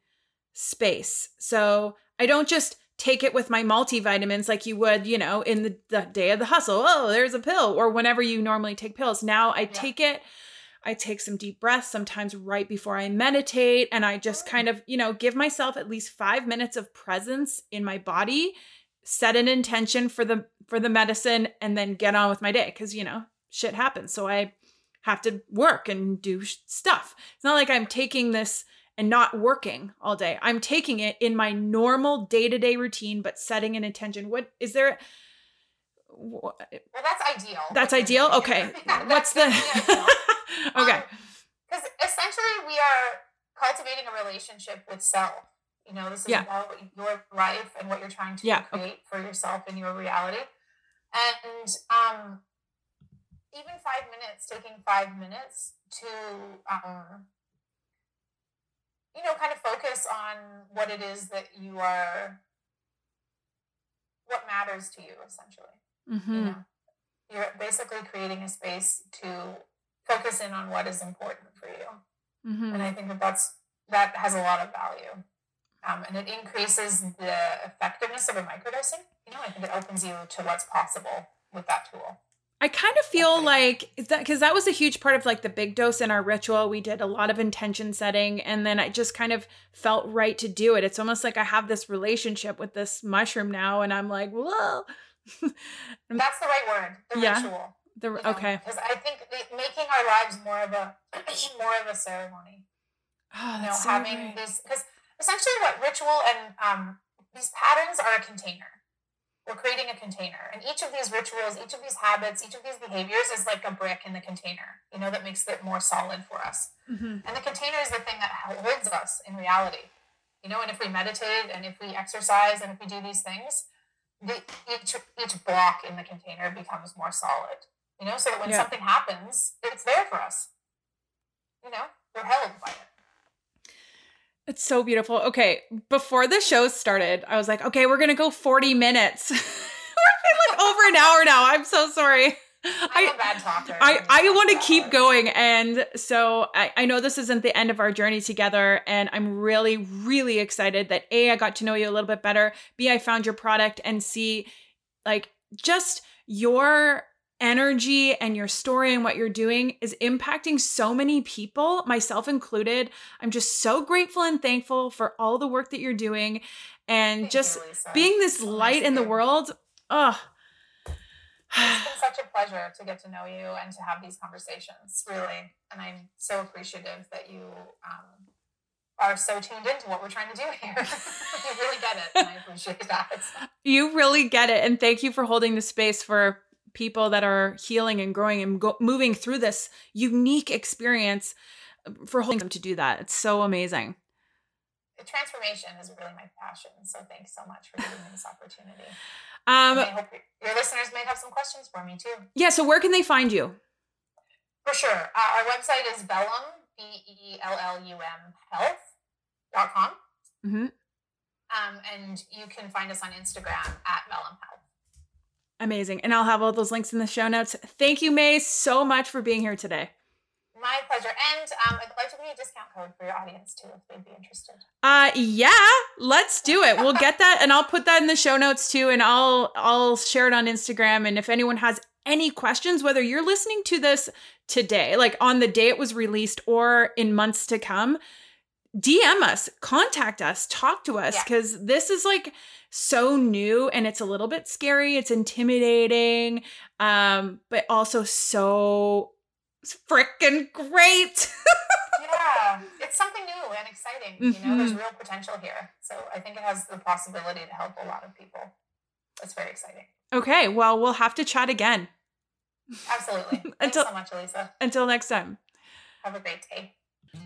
space. So I don't just take it with my multivitamins like you would, you know, in the, the day of the hustle. Oh, there's a pill, or whenever you normally take pills. Now I yeah. take it. I take some deep breaths sometimes right before I meditate, and I just kind of, you know, give myself at least five minutes of presence in my body, set an intention for the for the medicine, and then get on with my day because you know shit happens. So I have to work and do stuff. It's not like I'm taking this and not working all day. I'm taking it in my normal day-to-day routine but setting an intention. What is there well, that's ideal. That's ideal. Okay. yeah, What's the Okay. Because um, essentially we are cultivating a relationship with self. You know, this is yeah. about your life and what you're trying to yeah. create okay. for yourself and your reality. And um even five minutes, taking five minutes to, um, you know, kind of focus on what it is that you are, what matters to you, essentially. Mm-hmm. You know, you're basically creating a space to focus in on what is important for you. Mm-hmm. And I think that that's, that has a lot of value. Um, and it increases the effectiveness of a microdosing. You know, I think it opens you to what's possible with that tool. I kind of feel like is that because that was a huge part of like the big dose in our ritual. We did a lot of intention setting, and then I just kind of felt right to do it. It's almost like I have this relationship with this mushroom now, and I'm like, whoa. That's the right word. The yeah. ritual. The you know? okay. Because I think making our lives more of a more of a ceremony. Oh, that's you know, so having great. this because essentially what ritual and um these patterns are a container we're creating a container. And each of these rituals, each of these habits, each of these behaviors is like a brick in the container, you know, that makes it more solid for us. Mm-hmm. And the container is the thing that holds us in reality. You know, and if we meditate and if we exercise and if we do these things, the, each, each block in the container becomes more solid. You know, so that when yeah. something happens, it's there for us. You know, we're held by it. It's so beautiful. Okay, before the show started, I was like, okay, we're gonna go 40 minutes. we're like over an hour now. I'm so sorry. I'm I, a bad talker. I, I want to keep going. And so I, I know this isn't the end of our journey together. And I'm really, really excited that A, I got to know you a little bit better. B, I found your product and C, like just your energy and your story and what you're doing is impacting so many people, myself included. I'm just so grateful and thankful for all the work that you're doing and Thank just you, being this so light nice in the world. Oh, it's been such a pleasure to get to know you and to have these conversations, really. And I'm so appreciative that you um, are so tuned into what we're trying to do here. you really get it, and I appreciate that. You really get it, and thank you for holding the space for people that are healing and growing and go- moving through this unique experience for holding them to do that. It's so amazing. The transformation is really my passion. So thanks so much for giving me this opportunity. Um, I hope your listeners may have some questions for me too. Yeah. So where can they find you? For sure. Uh, our website is Vellum, V E L L U M health.com. Mm-hmm. Um, and you can find us on Instagram at Vellum Health. Amazing. And I'll have all those links in the show notes. Thank you, May, so much for being here today. My pleasure. And um, I'd like to give you a discount code for your audience too, if they'd be interested. Uh, yeah, let's do it. We'll get that, and I'll put that in the show notes too, and I'll I'll share it on Instagram. And if anyone has any questions, whether you're listening to this today, like on the day it was released, or in months to come, DM us, contact us, talk to us, because yeah. this is like so new and it's a little bit scary. It's intimidating, um, but also so freaking great. yeah, it's something new and exciting. You know, there's mm-hmm. real potential here. So I think it has the possibility to help a lot of people. It's very exciting. Okay, well, we'll have to chat again. Absolutely. Thanks until, so much, Elisa. Until next time. Have a great day.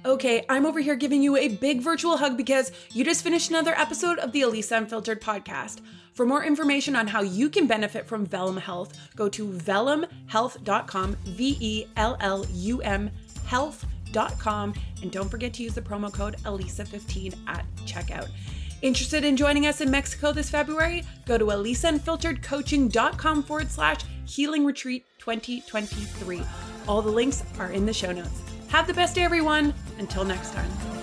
Okay, I'm over here giving you a big virtual hug because you just finished another episode of the Elisa Unfiltered podcast. For more information on how you can benefit from Vellum Health, go to vellumhealth.com, V E L L U M health.com, and don't forget to use the promo code ELISA15 at checkout. Interested in joining us in Mexico this February? Go to elisaunfilteredcoaching.com forward slash healing retreat 2023. All the links are in the show notes. Have the best day, everyone. Until next time.